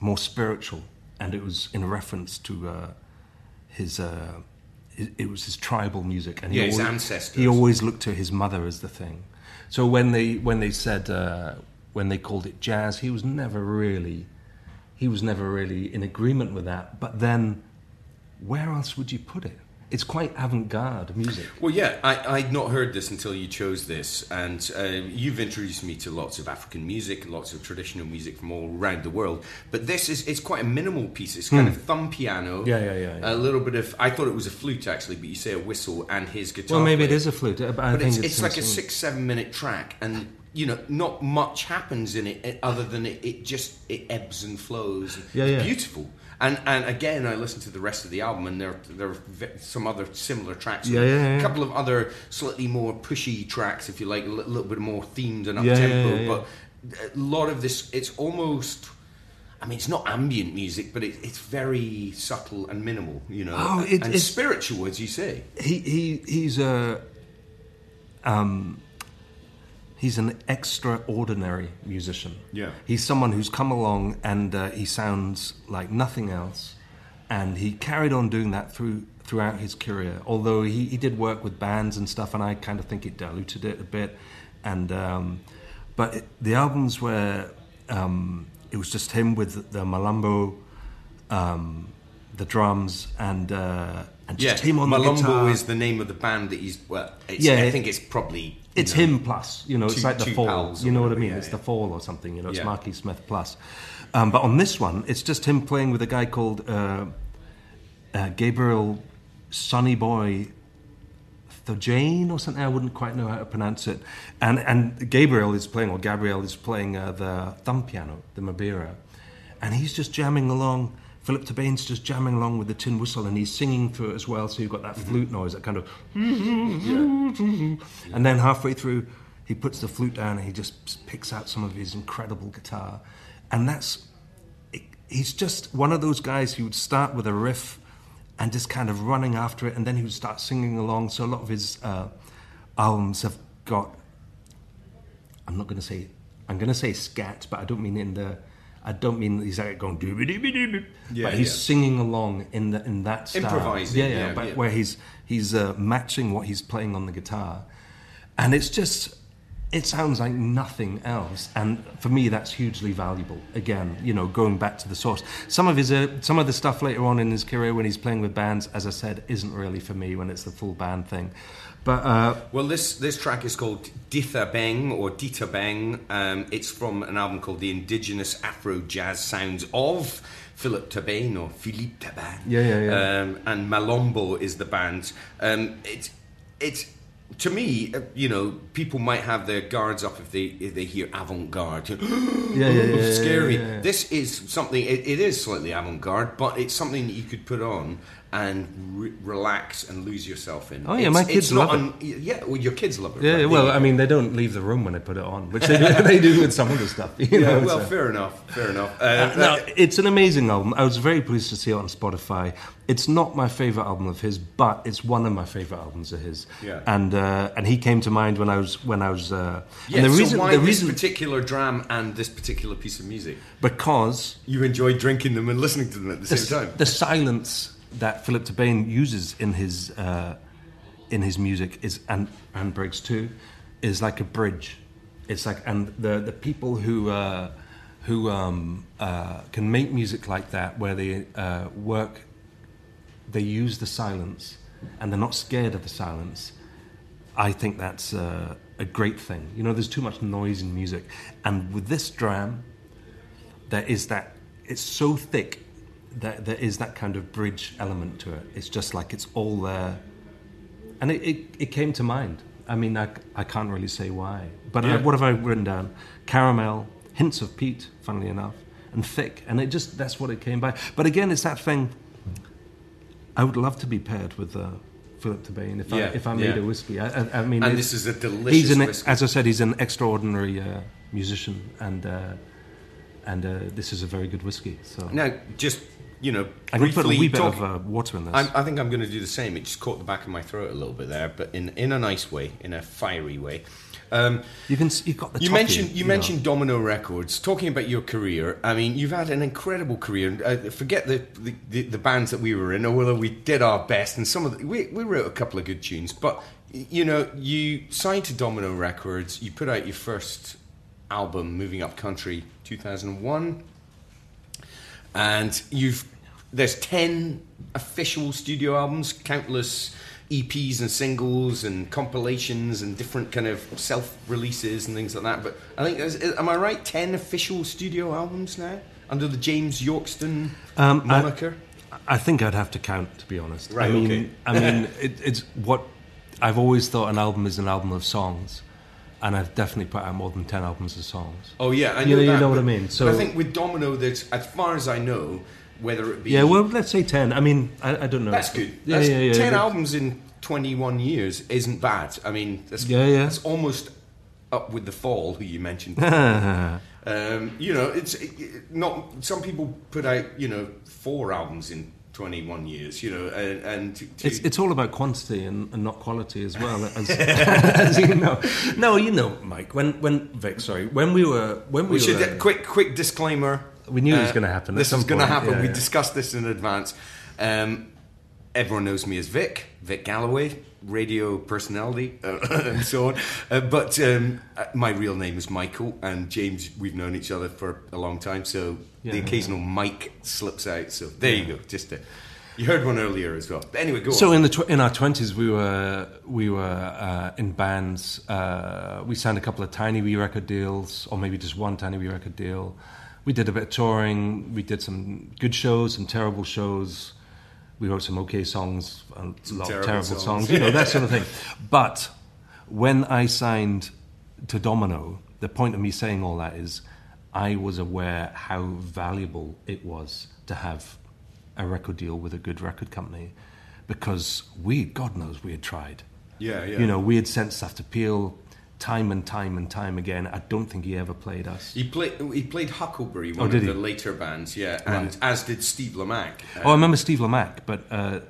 more spiritual, and it was in reference to uh, his, uh, it, it, was his tribal music, and yeah, he his always, ancestors. He always looked to his mother as the thing. So when they when they said uh, when they called it jazz, he was never really he was never really in agreement with that. But then, where else would you put it? It's quite avant-garde music. Well, yeah, I, I'd not heard this until you chose this, and uh, you've introduced me to lots of African music, lots of traditional music from all around the world. But this is it's quite a minimal piece. It's kind hmm. of thumb piano. Yeah, yeah, yeah, yeah, A little bit of I thought it was a flute actually, but you say a whistle and his guitar. Well, maybe player. it is a flute, but, but it's, it's, it's like a six seven minute track, and you know, not much happens in it other than it, it just it ebbs and flows. Yeah, yeah. beautiful. And and again, I listened to the rest of the album, and there there are some other similar tracks. Yeah, yeah, yeah, A couple of other slightly more pushy tracks, if you like, a little bit more themed and up tempo. Yeah, but a lot of this, it's almost. I mean, it's not ambient music, but it, it's very subtle and minimal, you know, oh, it, and spiritual, as you say. He he he's a. Um, he's an extraordinary musician. Yeah. He's someone who's come along and uh, he sounds like nothing else. And he carried on doing that through throughout his career. Although he, he did work with bands and stuff, and I kind of think it diluted it a bit. And um, but it, the albums where um, it was just him with the malombo, um, the drums, and uh, and just yeah, him on Malombo the guitar. is the name of the band that he's. Well, yeah, I think it's probably. It's know, him plus, you know. Two, it's like the fall. You know what I mean? Yeah, it's yeah. the fall or something. You know, it's yeah. Marky Smith plus. Um, but on this one, it's just him playing with a guy called uh, uh, Gabriel Sonny Boy Thobejane or something. I wouldn't quite know how to pronounce it. And and Gabriel is playing, or Gabriel is playing uh, the thumb piano, the mbira, and he's just jamming along Philip Tabane's just jamming along with the tin whistle and he's singing through it as well. So you've got that mm-hmm. flute noise, that kind of. Yeah. And then halfway through, he puts the flute down and he just picks out some of his incredible guitar. And that's. It, he's just one of those guys who would start with a riff and just kind of running after it, and then he would start singing along. So a lot of his uh, albums have got. I'm not going to say. I'm going to say scat, but I don't mean in the I don't mean he's like going dooby dooby dooby, yeah, but he's yeah. singing along in the in that style. Improvising, yeah, yeah, yeah but where he's he's uh, matching what he's playing on the guitar, and it's just it sounds like nothing else, and for me, that's hugely valuable. Again, you know, going back to the source. Some of his, uh, some of the stuff later on in his career when he's playing with bands, as I said, isn't really for me when it's the full band thing. But uh, well, this this track is called Ditha Beng or Dita Beng. Um, it's from an album called The Indigenous Afro Jazz Sounds of Philip Tabane or Philippe Tabane. Yeah, yeah, yeah. Um, and Malombo is the band. Um, it's it's to me, uh, you know, people might have their guards up if they if they hear avant-garde. yeah, yeah, yeah, scary. yeah, yeah. This is something. It, it is slightly avant-garde, but it's something that you could put on and re- relax and lose yourself in. It. Oh, yeah, It's- my it's kids not love un- yeah, well, your kids love it. yeah, right? well, They- I mean, they don't leave the room when they put it on, which they do, they do with some of the stuff. Yeah, know, well, so. fair enough, fair enough. Uh, Uh, no, it's an amazing album. I was very pleased to see it on Spotify. It's not my favorite album of his, but it's one of my favorite albums of his. Yeah. And uh, and he came to mind when I was when I was. Uh, yeah, and the so reason why the this reason particular dram and this particular piece of music? because You enjoy drinking them and listening to them at the the, same time. the silence that Philip Tabane uses in his uh, in his music is and and breaks too is like a bridge. It's like and the the people who uh, who um, uh, can make music like that where they uh, work, they use the silence and they're not scared of the silence. I think that's uh, a great thing. You know, there's too much noise in music, and with this dram, there is that it's so thick that there is that kind of bridge element to it. It's just like it's all there. And it, it, it came to mind. I mean i, I can't really say why. But Yeah. uh, what have i written down? Caramel hints of peat funnily enough and thick. And it just that's what it came by. But again it's that thing i would love to be paired with uh, philip tabane if, Yeah, I, if i made yeah. a whiskey. I, I, I mean and this is a delicious he's an, whiskey. as I said, he's an extraordinary uh, musician, and uh, and uh, this is a very good whiskey. So. Now, just you know, going to put a briefly wee bit talk- of uh, water in this. I'm, I think I'm going to do the same. It just caught the back of my throat a little bit there, but in in a nice way, in a fiery way. Um, you can you've got the you mentioned you know. mentioned Domino Records. Talking about your career, I mean, you've had an incredible career. Uh, forget the, the, the the bands that we were in, although we did our best, and some of the, we we wrote a couple of good tunes. But you know, you signed to Domino Records. You put out your first album, Moving Up Country, 2001, and you've there's 10 official studio albums countless eps and singles and compilations and different kind of self releases and things like that but i think there's, am i right 10 official studio albums now under the james yorkston Um, I- moniker I think I'd have to count, to be honest. Right, I mean, okay. I mean, it, it's what I've always thought an album is an album of songs, and I've definitely put out more than ten albums of songs. oh yeah i You know, know- you that, know what I mean, so- i think with domino there's as far as i know whether it be Yeah, well, let's say ten. I mean, I, I don't know. That's good. Yeah, That's yeah, yeah. Ten yeah. albums in 21 years isn't bad. I mean, that's, Yeah, yeah. that's almost up with the fall, who you mentioned. um, you know, it's it, it- not. Some people put out, you know, four albums in 21 years. You know, and, and to, to- It's, it's all about quantity and, and not quality as well, as, as you know. No, you know, Mike. When when Vic, sorry, when we were when we, we should were, quick quick disclaimer. We knew it was Uh, gonna happen This is going to happen. Yeah, we yeah. discussed this in advance. Um, everyone knows me as Vic, Vic Galloway, radio personality, uh, and so on. Uh, but um, uh, my real name is Michael, and James. We've known each other for a long time, so Yeah, the yeah. occasional Mike slips out. So there you go. Just a, you heard one earlier as well. But anyway, go So on. in the tw- in our twenties, we were we were uh, in bands. Uh, we signed a couple of tiny wee record deals, or maybe just one tiny wee record deal. We did a bit of touring. We did some good shows, some terrible shows. We wrote some okay songs, a lot terrible of terrible songs. songs, you know that sort of thing. But when I signed to Domino, the point of me saying all that is, I was aware how valuable it was to have a record deal with a good record company, because we, God knows, we had tried. yeah, yeah. You know, we had sent stuff to Peel time and time and time again. I don't think he ever played us. He played. He played Huckleberry, one Oh, of the later bands, yeah, and Right. as did Steve Lamacq. Oh, I remember Steve Lamacq, but uh,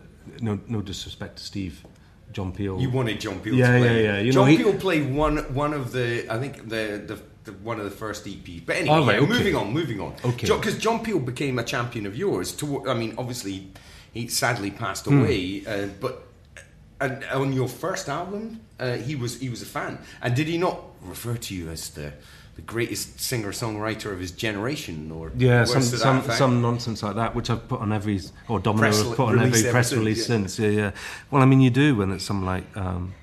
no, no disrespect to Steve, John Peel. You wanted John Peel Yeah, to play. yeah, yeah. You John know, he- Peel played one one of the I think the, the, the one of the first EPs. But anyway, Oh, right, yeah, okay. moving on, moving on. Okay. Because John, Peel became a champion of yours. To, I mean, obviously, he sadly passed Hmm. away, uh, but and on your first album, uh, he was he was a fan. And did he not refer to you as the the greatest singer songwriter of his generation, or yeah, some some some nonsense like that, which I've put on every or Domino Press have put on every press release since, since. Yeah, yeah. Well, I mean, you do when it's some like um,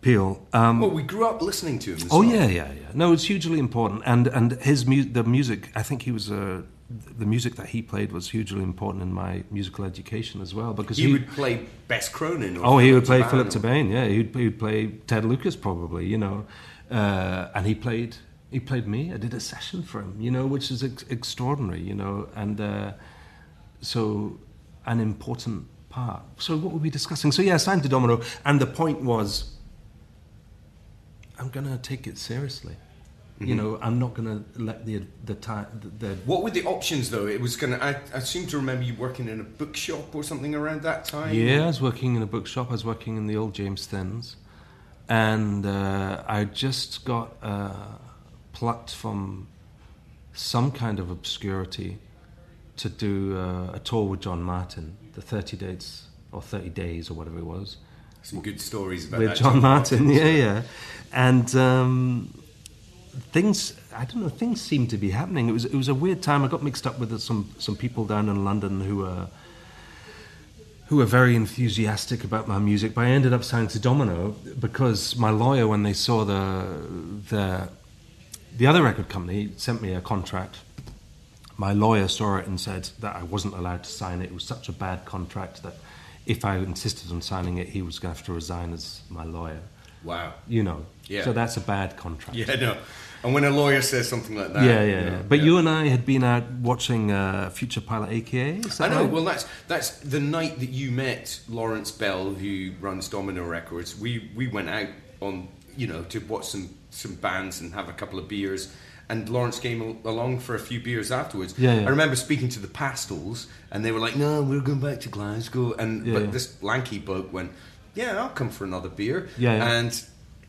Peel. Um, Well, we grew up listening to him. Oh well. yeah, yeah, yeah. No, it's hugely important, and and his mu- the music. I think he was uh, the music that he played was hugely important in my musical education as well because He would play Bess Cronin. Or Oh, he would play Philip Tabane. Yeah, he'd, he'd play Ted Lucas probably. You know, uh, and he played he played me. I did a session for him. You know, which is ex- extraordinary. You know, and uh, so an important part. So what were we discussing? So yeah, I signed to Domino, and the point was, I'm going to take it seriously. You know, I'm not going to let the the time the, the What were the options though? It was gonna. I, I seem to remember you working in a bookshop or something around that time. Yeah, I was working in a bookshop. I was working in the old James Thins, and uh, I just got uh, plucked from some kind of obscurity to do uh, a tour with John Martyn, the Thirty dates or Thirty Days or whatever it was, Some good stories about with that. John Martyn. Yeah, yeah, and. Um, Things I don't know. Things seemed to be happening. It was it was a weird time. I got mixed up with some some people down in London who were who were very enthusiastic about my music, but I ended up signing to Domino because my lawyer, when they saw the the the other record company, sent me a contract. My lawyer saw it and said that I wasn't allowed to sign it. It was such a bad contract that if I insisted on signing it, he was going to have to resign as my lawyer. Wow. You know, Yeah. so that's a bad contract. Yeah, no. And when a lawyer says something like that, yeah, yeah, you yeah. know, But yeah. you and I had been out watching uh, Future Pilot AKA. I know. right? Well, that's that's the night that you met Laurence Bell, who runs Domino Records. We we went out on you know to watch some some bands and have a couple of beers. And Laurence came along for a few beers afterwards. Yeah, yeah. I remember speaking to the Pastels, and they were like, "No, we're going back to Glasgow." And but this lanky bloke went, "Yeah, I'll come for another beer." Yeah. And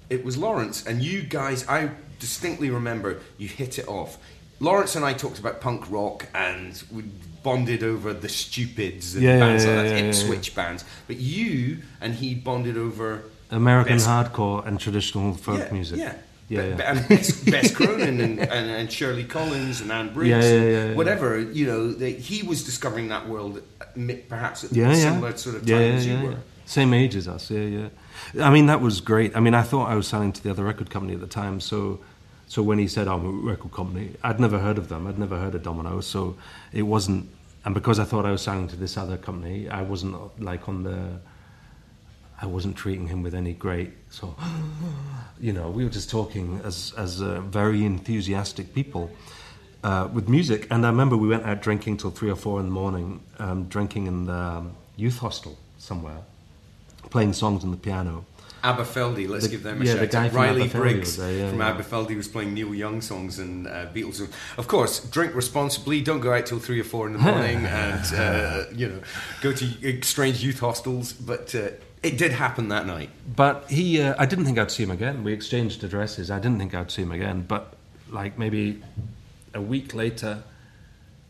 it was Laurence, and you guys, I distinctly remember you hit it off. Laurence and I talked about punk rock, and we bonded over the Stupids and Yeah, bands yeah, like that, yeah, Ipswich bands. But you and he bonded over American Best- hardcore and traditional folk music. Yeah. Yeah, and Bess, Cronin and, and, and Shirley Collins and Anne Briggs, Yeah, yeah, and yeah, yeah. whatever. You know, they, he was discovering that world, uh, perhaps at yeah, similar sort of time as you were. Same age as us, yeah, yeah. I mean, that was great. I mean, I thought I was signing to the other record company at the time, so so when he said, "I'm a record company," I'd never heard of them. I'd never heard of Domino, so it wasn't. And because I thought I was signing to this other company, I wasn't like on the. I wasn't treating him with any great so. You know, we were just talking as as uh, very enthusiastic people. uh, with music. And I remember we went out drinking till three or four in the morning, um, drinking in the um, youth hostel somewhere, playing songs on the piano. Aberfeldy, let's The- give them a yeah, shout. the guy Riley Briggs there, yeah, from yeah. Aberfeldy was playing Neil Young songs and uh, Beatles. songs. Of course, drink responsibly. Don't go out till three or four in the morning, and uh, you know, go to uh, strange youth hostels. But uh, it did happen that night. But he, uh, I didn't think I'd see him again. We exchanged addresses. I didn't think I'd see him again. But like maybe a week later,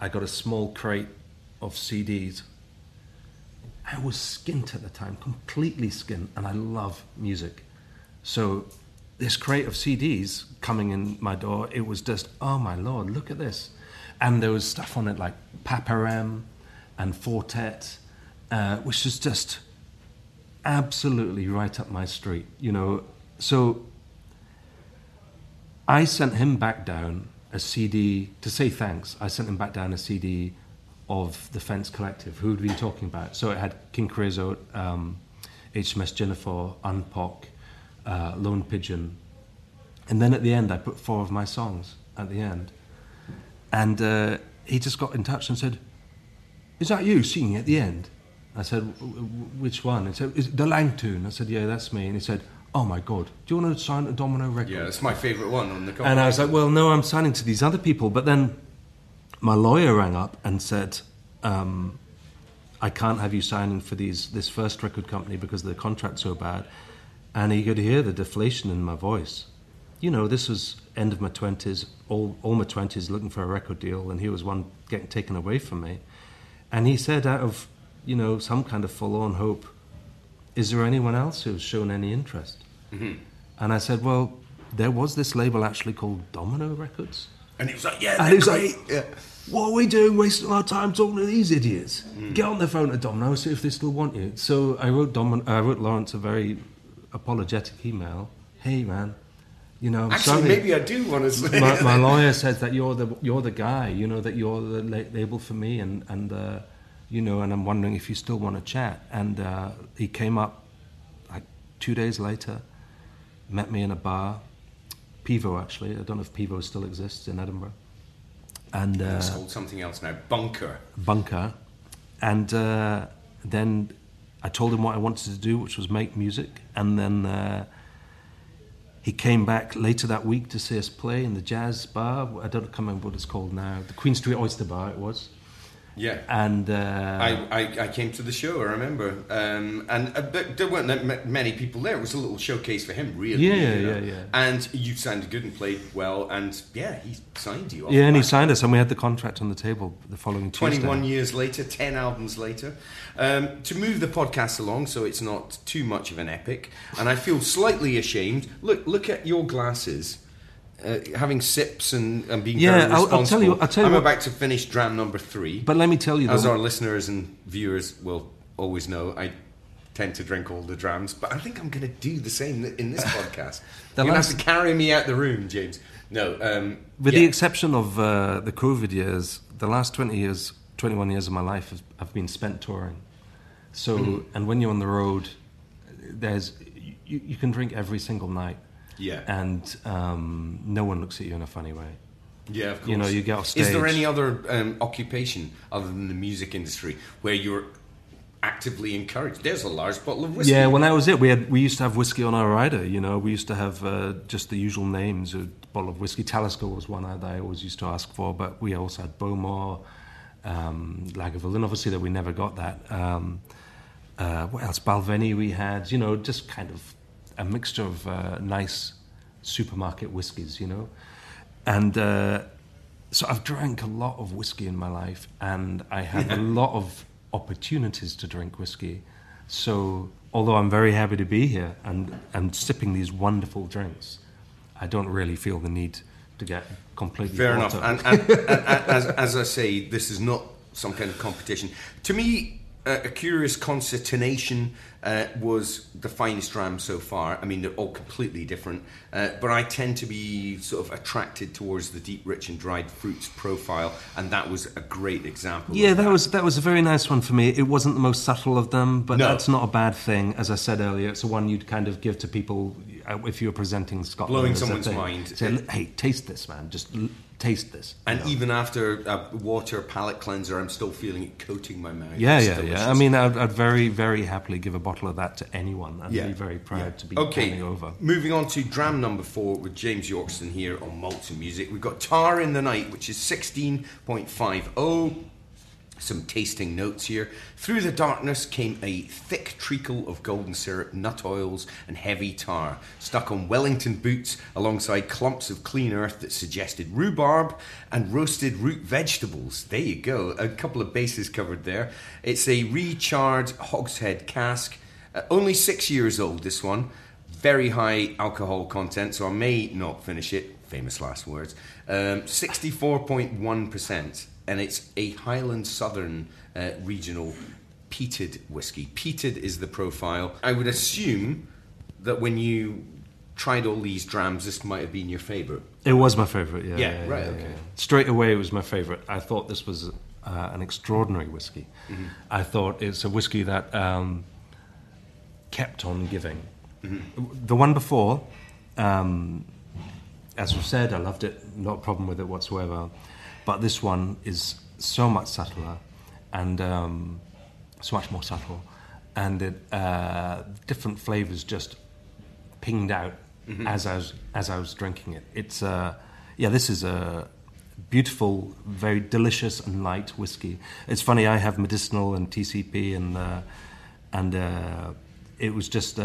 I got a small crate of CDs. I was skint at the time, completely skint, and I love music. So this crate of CDs coming in my door, it was just, oh my lord, look at this. And there was stuff on it like Papa and Four Tet, uh, which is just absolutely right up my street, you know. So I sent him back down a CD to say thanks. I sent him back down a CD of the Fence Collective, who had been talking about. So it had King Creosote, um, HMS Ginafore, Unpock, uh, Lone Pigeon, and then at the end I put four of my songs at the end, and uh, he just got in touch and said, "Is that you singing at the end?" I said, "W- w- "Which one?" He said, "Is it the Lang tune?" I said, "Yeah, that's me." And he said, "Oh my God, do you want to sign a Domino record?" Yeah, it's my favourite one on the. Company. And I was like, well, no, I'm signing to these other people. But then my lawyer rang up and said, um, I can't have you signing for these this first record company because the contract's so bad. And he could hear the deflation in my voice. You know, this was end of my 20s, all, all my 20s looking for a record deal, and he was one getting taken away from me. And he said, out of, you know, some kind of forlorn hope, is there anyone else who's shown any interest? Mm-hmm. And I said, well, there was this label actually called Domino Records. And he was like, yeah, And he was great. like, yeah. what are we doing wasting our time talking to these idiots? Get on the phone to Domino, see if they still want you. So I wrote, Dom- I wrote Laurence a very apologetic email. Hey, man, you know, I'm Actually, sorry. maybe I do want to say my, my lawyer says that you're the you're the guy, you know, that you're the la- label for me, and and uh, you know, and I'm wondering if you still want to chat. And uh, he came up like two days later, met me in a bar, Pivo actually. I don't know if Pivo still exists in Edinburgh, and uh, It's called something else now. Bunker. bunker, and uh, then I told him what I wanted to do, which was make music, and then. Uh, he came back later that week to see us play in the jazz bar. I don't remember what it's called now. The Queen Street Oyster Bar, it was. Yeah. And uh, I, I, I came to the show, I remember. Um, and uh, but there weren't that ma- many people there. It was a little showcase for him, really. Yeah, you know. yeah, yeah. And you sounded good and played well. And yeah, he signed you yeah, and he signed us, and we had the contract on the table the following Tuesday. 21 years later, 10 albums later. Um, to move the podcast along so it's not too much of an epic, and I feel slightly ashamed. Look, look at your glasses. Uh, having sips and, and being Yeah, very I'll- I'll responsible. tell you- I'll tell you I'm what- about to finish dram number three. But let me tell you, As though, our listeners and viewers will always know, I tend to drink all the drams, but I think I'm going to do the same in this podcast. You're going to have to carry me out the room, James. No, um, with yeah. the exception of uh, the COVID years, the last 20 years, 21 years of my life have, have been spent touring. So, Mm-hmm. and when you're on the road, there's you, you can drink every single night, yeah, and um, no one looks at you in a funny way. yeah, of course. you know, you get off stage. Is there any other um, occupation other than the music industry where you're actively encouraged? There's a large bottle of whiskey. Yeah, well, that was it. We had we used to have whiskey on our rider. You know, we used to have uh, just the usual names. A bottle of whiskey. Talisker was one that I always used to ask for, but we also had Bowmore, um, Lagavulin. Obviously, that we never got that. Um, uh, what else? Balvenie. We had. You know, just kind of a mixture of uh, nice supermarket whiskies. You know, and. Uh, so I've drank a lot of whiskey in my life, and I have a lot of opportunities to drink whiskey. So although I'm very happy to be here and and sipping these wonderful drinks, I don't really feel the need to get completely Fair enough. And, and, and, as, as I say, this is not some kind of competition. To me, uh, a curious concertination uh, was the finest ram so far. I mean, they're all completely different, uh, but I tend to be sort of attracted towards the deep, rich, and dried fruits profile, and that was a great example. Yeah, of that was that was a very nice one for me. It wasn't the most subtle of them, but No. that's not a bad thing. As I said earlier, it's the one you'd kind of give to people Uh, if you're presenting Scotland. Blowing someone's mind. Say, hey, taste this, man. Just l- taste this. you And know. even after a water palate cleanser, I'm still feeling it coating my mouth. Yeah, It's yeah, delicious. yeah. I mean, I'd, I'd very, very happily give a bottle of that to anyone and be very proud Yeah. to be okay. coming over. Moving on to dram number four with James Yorkston here on Malts and Music. We've got Tar in the Night, which is 16.50. Some tasting notes here. Through the darkness came a thick treacle of golden syrup, nut oils, and heavy tar, stuck on Wellington boots alongside clumps of clean earth that suggested rhubarb and roasted root vegetables. There you go, a couple of bases covered there. It's a recharred hogshead cask, uh, only six years old, this one. Very high alcohol content, so I may not finish it. Famous last words. Um, 64.1%, and it's a Highland Southern uh, regional peated whiskey. Peated is the profile. I would assume that when you tried all these drams, this might have been your favourite. It was my favourite, yeah. Yeah, right, okay. Straight away, it was my favourite. I thought this was uh, an extraordinary whiskey. Mm-hmm. I thought it's a whiskey that um, kept on giving. Mm-hmm. The one before, um, as we said, I loved it, not a problem with it whatsoever. But this one is so much subtler and um, so much more subtle, and it, uh, different flavors just pinged out as I was as I was drinking it. It's uh, yeah, this is a beautiful, very delicious and light whiskey. It's funny I have medicinal and TCP and uh, and uh, it was just.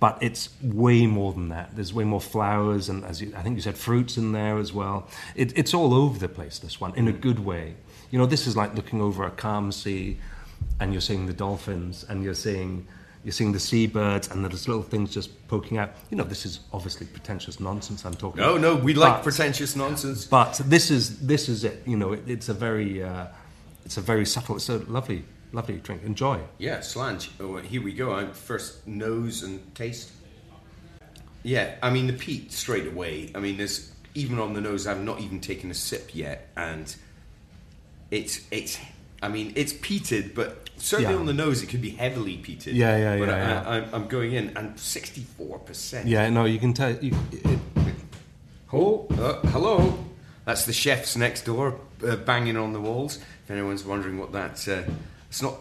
But it's way more than that. There's way more flowers, and as you, I think you said, fruits in there as well. It, it's all over the place. This one, in a good way. You know, this is like looking over a calm sea, and you're seeing the dolphins, and you're seeing, you're seeing the seabirds and there's little things just poking out. You know, this is obviously pretentious nonsense I'm talking. No, no, we like But- pretentious nonsense. But this is this is it. You know, it, it's a very uh, it's a very subtle. It's a lovely lovely drink. Enjoy. Yeah, Slàinte. Oh, here we go. I'm first nose and taste. Yeah, I mean the peat straight away. I mean, there's even on the nose. I've not even taken a sip yet, and it's it's. I mean, it's peated, but certainly Yeah. on the nose, it could be heavily peated. Yeah, yeah, but yeah, I, yeah. I, I'm, I'm going in, and 64 percent. Yeah, no, you can tell. You, it, Oh, uh, hello. That's the chefs next door uh, banging on the walls. If anyone's wondering what that, uh, it's not.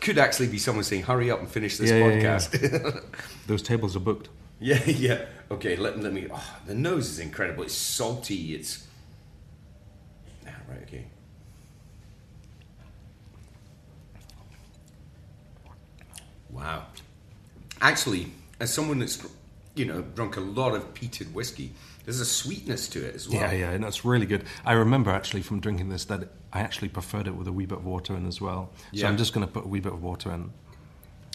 Could actually be someone saying, "Hurry up and finish this Yeah, yeah, yeah. podcast." those tables are booked. Yeah, yeah. Okay, let, let me. Oh, the nose is incredible. It's salty. It's. Ah, right. Okay. Wow. Actually, as someone that's you know drunk a lot of peated whiskey, there's a sweetness to it as well. Yeah, yeah, and that's really good. I remember actually from drinking this that I actually preferred it with a wee bit of water in as well. So Yeah. I'm just going to put a wee bit of water in,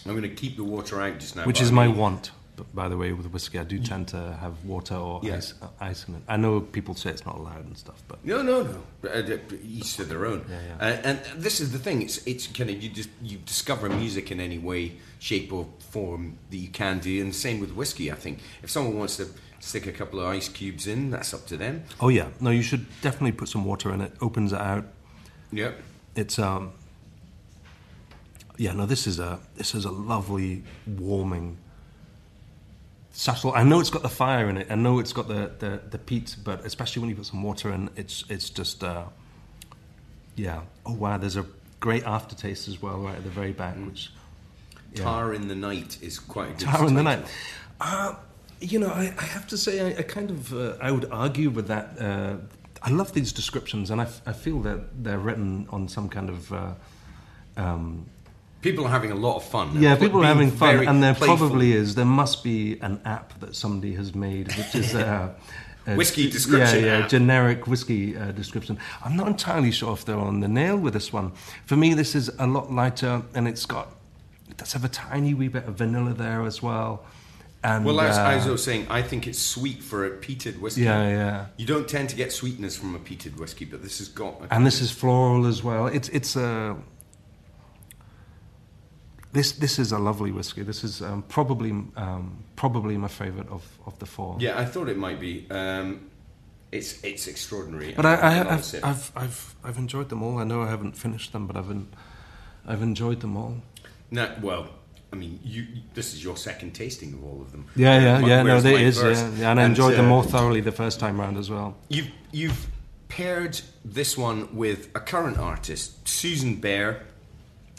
I'm going to keep the water out just now. which is I my want. But by the way, with whiskey, I do tend to have water or Yeah. ice, uh, ice in it. I know people say it's not allowed and stuff, but No, no, no. Uh, uh, Each to their own. Yeah, yeah. Uh, and this is the thing. It's it's kind of you just you discover music in any way, shape, or form that you can do, and the same with whiskey. I think if someone wants to stick a couple of ice cubes in, that's up to them. oh yeah, no, you should definitely put some water in it. Opens it out. Yeah. It's um. Yeah, no, this is a this is a lovely, warming, subtle. I know it's got the fire in it. I know it's got the the, the peat, but especially when you put some water in, it's it's just uh, yeah. Oh wow, there's a great aftertaste as well, right at the very back, which yeah. Tar in the night is quite a good. Tar in the night. Uh, you know, I, I have to say, I, I kind of, uh, I would argue with that. Uh, I love these descriptions, and I, f- I feel that they're written on some kind of. Uh, um, People are having a lot of fun. yeah, people are having fun, and there playful. probably is. There must be an app that somebody has made, which is uh, a Whiskey description Yeah, yeah, app. generic whiskey uh, description. I'm not entirely sure if they're on the nail with this one. For me, this is a lot lighter, and it's got it does have a tiny wee bit of vanilla there as well. And Well, as, uh, as I was saying, I think it's sweet for a peated whiskey. yeah, yeah. You don't tend to get sweetness from a peated whiskey, but this has got. a- and this is floral as well. It's it's a this this is a lovely whiskey. This is um, probably um, probably my favourite of, of the four. Yeah, I thought it might be. Um, it's it's extraordinary. but I, I, I have. I've I've I've enjoyed them all. I know I haven't finished them, but I've en- I've enjoyed them all. No, well, I mean, you, This is your second tasting of all of them. Yeah, yeah, yeah. No, there is. first. Yeah, yeah, and I enjoyed them uh, more thoroughly the first time round as well. You've you've paired this one with a current artist, Susan Bear,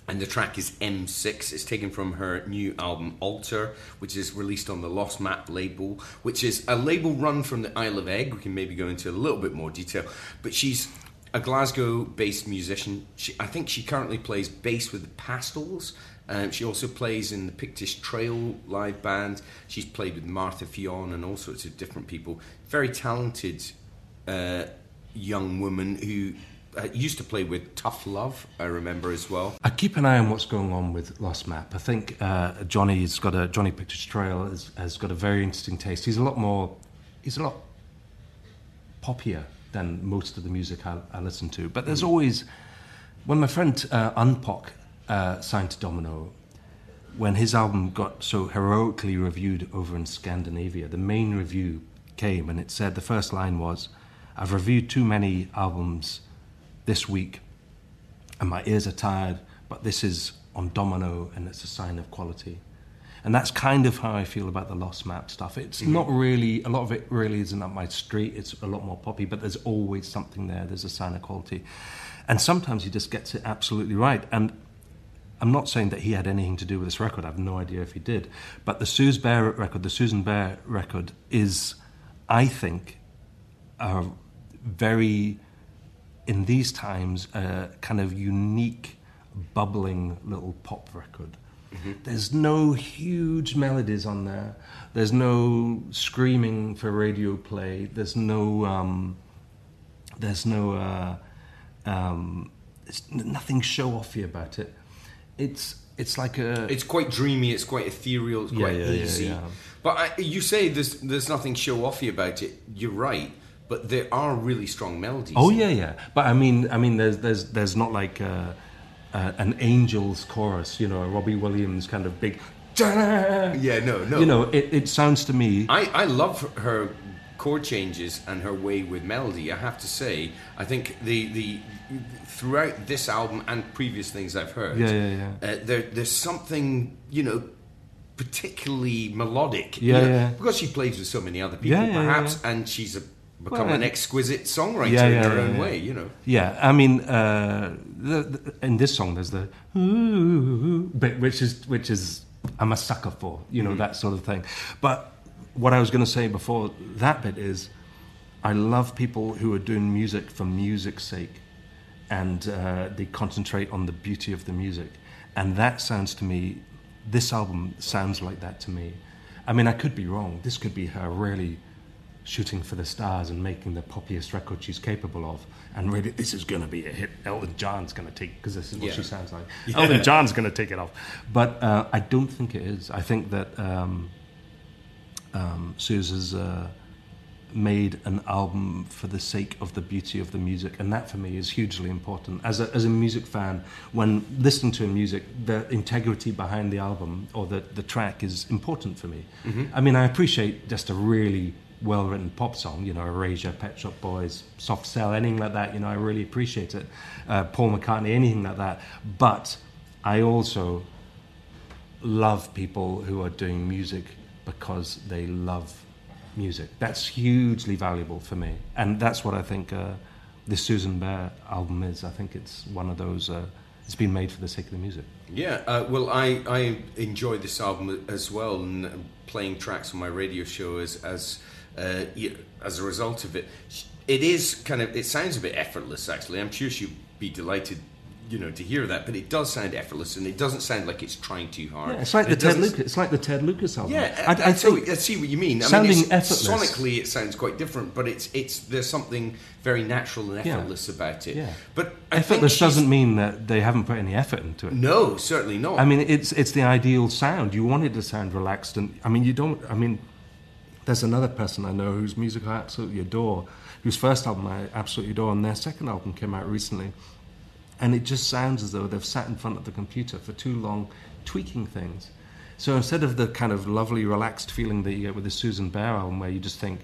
and the track is M6. It's taken from her new album Alter, which is released on the Lost Map label, which is a label run from the Isle of Eigg. We can maybe go into a little bit more detail, but she's a Glasgow-based musician. She, I think she currently plays bass with the Pastels. Um, she also plays in the Pictish Trail live band. She's played with Martha Ffion and all sorts of different people. Very talented uh, young woman who uh, used to play with Tuff Love, I remember as well. I keep an eye on what's going on with Lost Map. I think uh, Johnny's got a Johnny Pictish Trail has, has got a very interesting taste. He's a lot more, he's a lot poppier than most of the music I, I listen to. But there's always, when my friend uh, Unpock uh, signed to Domino, when his album got so heroically reviewed over in Scandinavia, the main review came and it said the first line was, "I've reviewed too many albums this week, and my ears are tired, but this is on Domino and it's a sign of quality." And that's kind of how I feel about the Lost Map stuff. It's not really, a lot of it really isn't up my street. It's a lot more poppy, but there's always something there. There's a sign of quality. And sometimes he just gets it absolutely right. And I'm not saying that he had anything to do with this record. I have no idea if he did. But the Suse Bear record, the Susan Bear record, is, I think, a very, in these times, a kind of unique, bubbling little pop record. There's no huge melodies on there. There's no screaming for radio play. There's no, um, there's no, uh, um, it's nothing show offy about it. It's it's like a It's quite dreamy. It's quite ethereal. It's quite yeah, yeah, easy. yeah. But I, you say there's there's nothing show offy about it. You're right. But there are really strong melodies. Oh yeah, yeah. But I mean, I mean, there's there's there's not like uh, uh, an Angels chorus, you know, a Robbie Williams kind of big. Yeah, no, no. You know, it, it sounds to me. I, I love her chord changes and her way with melody. I have to say, I think the the throughout this album and previous things I've heard, Yeah, yeah, yeah. Uh, there there's something you know particularly melodic. you Yeah, know, yeah. because she plays with so many other people, Yeah, perhaps, and she's a, become Well, an uh, exquisite songwriter in her own way. You know. Yeah, I mean, uh, the, the, in this song, there's the ooh, bit, which is which is I'm a sucker for, you know, that sort of thing. But what I was going to say before that bit is, I love people who are doing music for music's sake, and uh, they concentrate on the beauty of the music, and that sounds to me, this album sounds like that to me. I mean, I could be wrong. This could be her really shooting for the stars and making the poppiest record she's capable of. And really, this is going to be a hit. Elton John's going to take because this is what Yeah. she sounds like. Elton John's going to take it off. But uh, I don't think it is. I think that um, um, Suse has uh, made an album for the sake of the beauty of the music, and that for me is hugely important. As a, as a music fan, when listening to music, the integrity behind the album or the, the track is important for me. I mean, I appreciate just a really well written pop song, you know, Erasure, Pet Shop Boys, Soft Cell, anything like that, you know, I really appreciate it. Uh, Paul McCartney, anything like that. But I also love people who are doing music because they love music. That's hugely valuable for me, and that's what I think uh, this Susan Bear album is. I think it's one of those. Uh, it's been made for the sake of the music. Yeah, uh, well, I, I enjoy this album as well, and uh, playing tracks on my radio show as as uh, as a result of it. It is kind of it sounds a bit effortless, actually. I'm sure she'd be delighted, you know, to hear that. But it does sound effortless, and it doesn't sound like it's trying too hard. Yeah, it's like the It Ted Lucas. It's like the Ted Lucas album. Yeah, I, I, I so I see what you mean. I sounding mean, effortless. Sonically, it sounds quite different, but it's it's there's something very natural and Yeah. effortless about it. Yeah. But I effortless doesn't mean that they haven't put any effort into it. No, certainly not. I mean, it's it's the ideal sound. You want it to sound relaxed, and I mean, you don't. I mean, there's another person I know whose music I absolutely adore, whose first album I absolutely adore, and their second album came out recently, and it just sounds as though they've sat in front of the computer for too long, tweaking things. So instead of the kind of lovely, relaxed feeling that you get with the Susan Bear album, where you just think,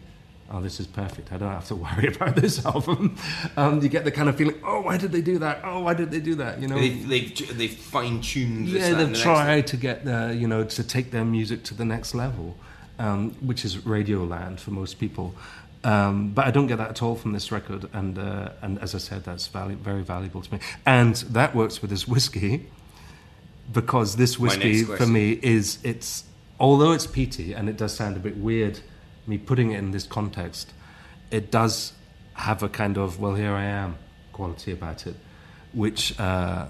"Oh, this is perfect. I don't have to worry about this album," um, you get the kind of feeling, "Oh, why did they do that? Oh, why did they do that?" You know, they've they've, they've fine tuned. yeah, they've tried to get the, you know, to take their music to the next level, um, which is radio land for most people. Um, but I don't get that at all from this record, and uh, and as I said, that's valu- very valuable to me, and that works with this whiskey, because this whiskey for me is it's although it's peaty and it does sound a bit weird, me putting it in this context, it does have a kind of well here I am quality about it, which. Uh,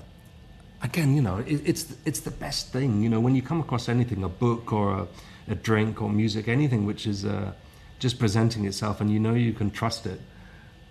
again, you know, it, it's it's the best thing. You know, when you come across anything, a book or a, a drink or music, anything which is uh, just presenting itself, and you know you can trust it.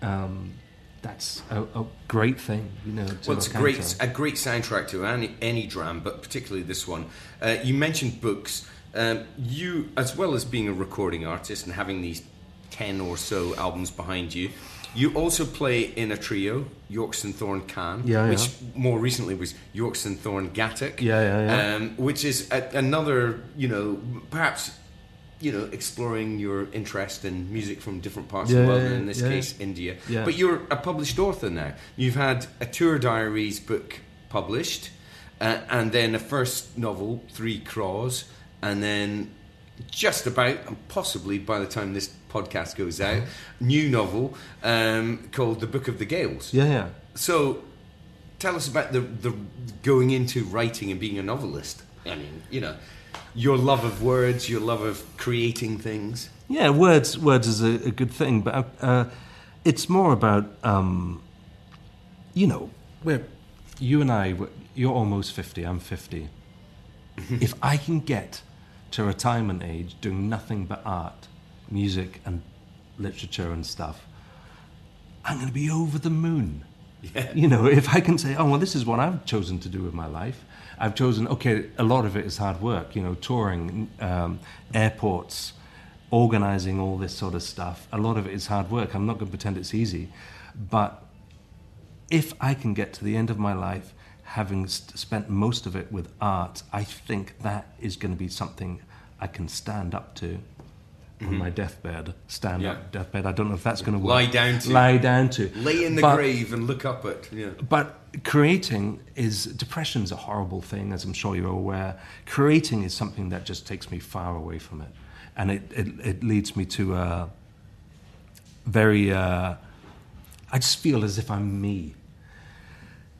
Um, that's a, a great thing, you know. To Well, it's a great a great soundtrack to any any dram, but particularly this one. Uh, you mentioned books. Um, you, as well as being a recording artist and having these ten or so albums behind you, you also play in a trio, Yorkston Thorne Khan, Yeah, yeah. which more recently was Yorks and Thorn Gatic. Yeah, yeah, yeah. Um, which is a, another, you know, perhaps. You know, exploring your interest in music from different parts of the world, yeah, and in this yeah. case, India. Yeah. But you're a published author now. You've had a Tour Diaries book published, uh, and then a first novel, Three Craws, and then just about, and possibly by the time this podcast goes out, new novel um, called The Book of the Gales. Yeah, yeah. So, tell us about the, the going into writing and being a novelist. I mean, you know, your love of words, your love of creating things. Yeah, words words is a, a good thing, but uh, it's more about um, you know, we're you and I. You're almost fifty. I'm fifty. if I can get to retirement age doing nothing but art, music, and literature and stuff, I'm going to be over the moon. Yeah. You know, if I can say, oh, well, this is what I've chosen to do with my life. I've chosen, okay, a lot of it is hard work, you know, touring, um, airports, organizing all this sort of stuff. A lot of it is hard work. I'm not going to pretend it's easy. But if I can get to the end of my life having spent most of it with art, I think that is going to be something I can stand up to. On my deathbed. Stand yeah. up deathbed. I don't know if that's going to work. Lie down to. Lie down to. Lay in the but, grave and look up at. Yeah. But creating is depression's a horrible thing, as I'm sure you're aware. Creating is something that just takes me far away from it, and it it, it leads me to a very. Uh, I just feel as if I'm me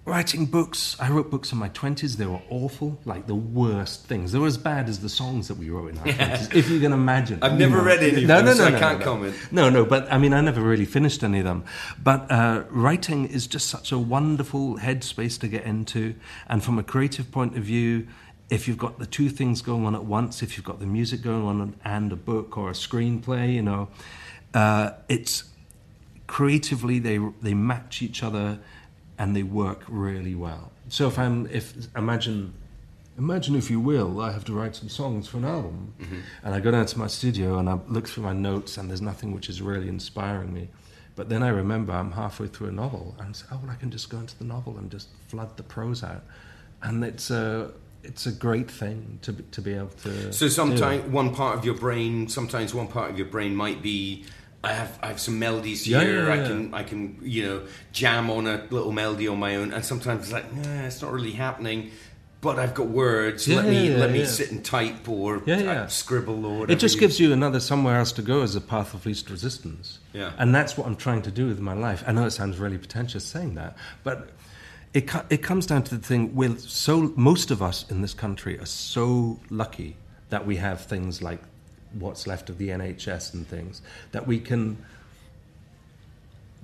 writing books. I wrote books in my 20s. They were awful, like the worst things. They were as bad as the songs that we wrote in our yeah. 20s, if you can imagine. I've never know. read any of no, them, no, no, so no, I can't no, comment. No, no, but I mean, I never really finished any of them. But uh, writing is just such a wonderful headspace to get into. And from a creative point of view, if you've got the two things going on at once, if you've got the music going on and a book or a screenplay, you know, uh, it's creatively they they match each other and they work really well. So if I'm, if imagine, imagine if you will, I have to write some songs for an album, mm-hmm. and I go down to my studio and I look through my notes, and there's nothing which is really inspiring me. But then I remember I'm halfway through a novel, and say, oh, well, I can just go into the novel and just flood the prose out, and it's a it's a great thing to be, to be able to. So sometimes one part of your brain, sometimes one part of your brain might be I have I have some melodies yeah, here. Yeah, yeah, I can I can you know jam on a little melody on my own, and sometimes it's like nah, it's not really happening. But I've got words. let me let me sit and type or scribble or whatever. It just gives you another somewhere else to go as a path of least resistance. Yeah, and that's what I'm trying to do with my life. I know it sounds really pretentious saying that, but it it comes down to the thing. We're so most of us in this country are so lucky that we have things like what's left of the NHS and things, that we can,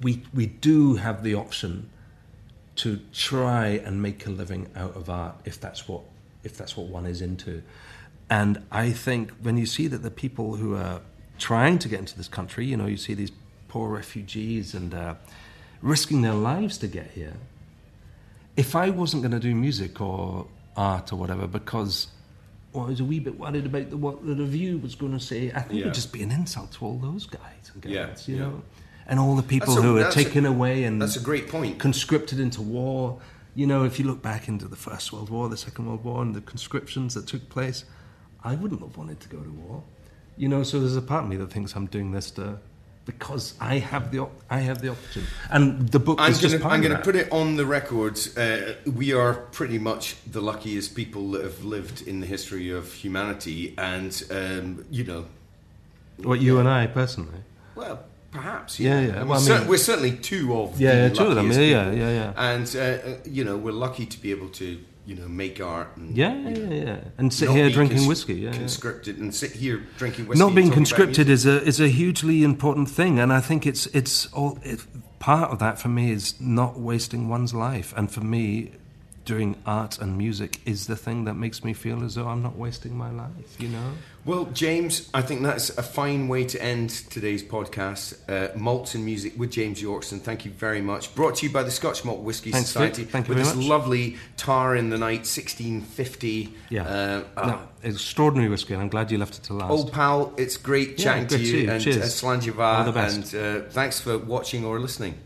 we, we do have the option to try and make a living out of art if that's what, if that's what one is into. And I think when you see that the people who are trying to get into this country, you know, you see these poor refugees and uh, risking their lives to get here. If I wasn't going to do music or art or whatever because I was a wee bit worried about the, what the review was going to say. I think yeah. it'd just be an insult to all those guys and girls, yeah, you know, and all the people a, who are taken a, away and that's a great point. Conscripted into war. You know, if you look back into the First World War, the Second World War, and the conscriptions that took place, I wouldn't have wanted to go to war. You know, so there's a part of me that thinks I'm doing this to because I have the I have the option. And the book I'm is gonna, just I'm going to put it on the record. Uh, we are pretty much the luckiest people that have lived in the history of humanity, and um, you know, what you and I personally. Well, perhaps. Yeah, yeah. yeah. Well, we're, I mean, we're, certainly two of yeah, yeah two of them. Yeah, yeah, yeah, yeah. And uh, uh, you know, we're lucky to be able to you know, make art. And, yeah, yeah, know, yeah, and sit here drinking cons- whiskey. Yeah, conscripted and sit here drinking whiskey. Not being conscripted is a is a hugely important thing, and I think it's it's all it, part of that for me is not wasting one's life, and for me, doing art and music is the thing that makes me feel as though I'm not wasting my life, you know? Well, James, I think that's a fine way to end today's podcast. Uh, Malts and Music with James Yorkston. Thank you very much. Brought to you by the Scotch Malt Whisky Thanks, Society. Thank you with this much. lovely Tar in the Night 1650. Yeah. Uh, uh, no, extraordinary whiskey, and I'm glad you left it to last. Old pal, it's great chatting yeah, to you. And Cheers. Uh, All the best. And uh, thanks for watching or listening.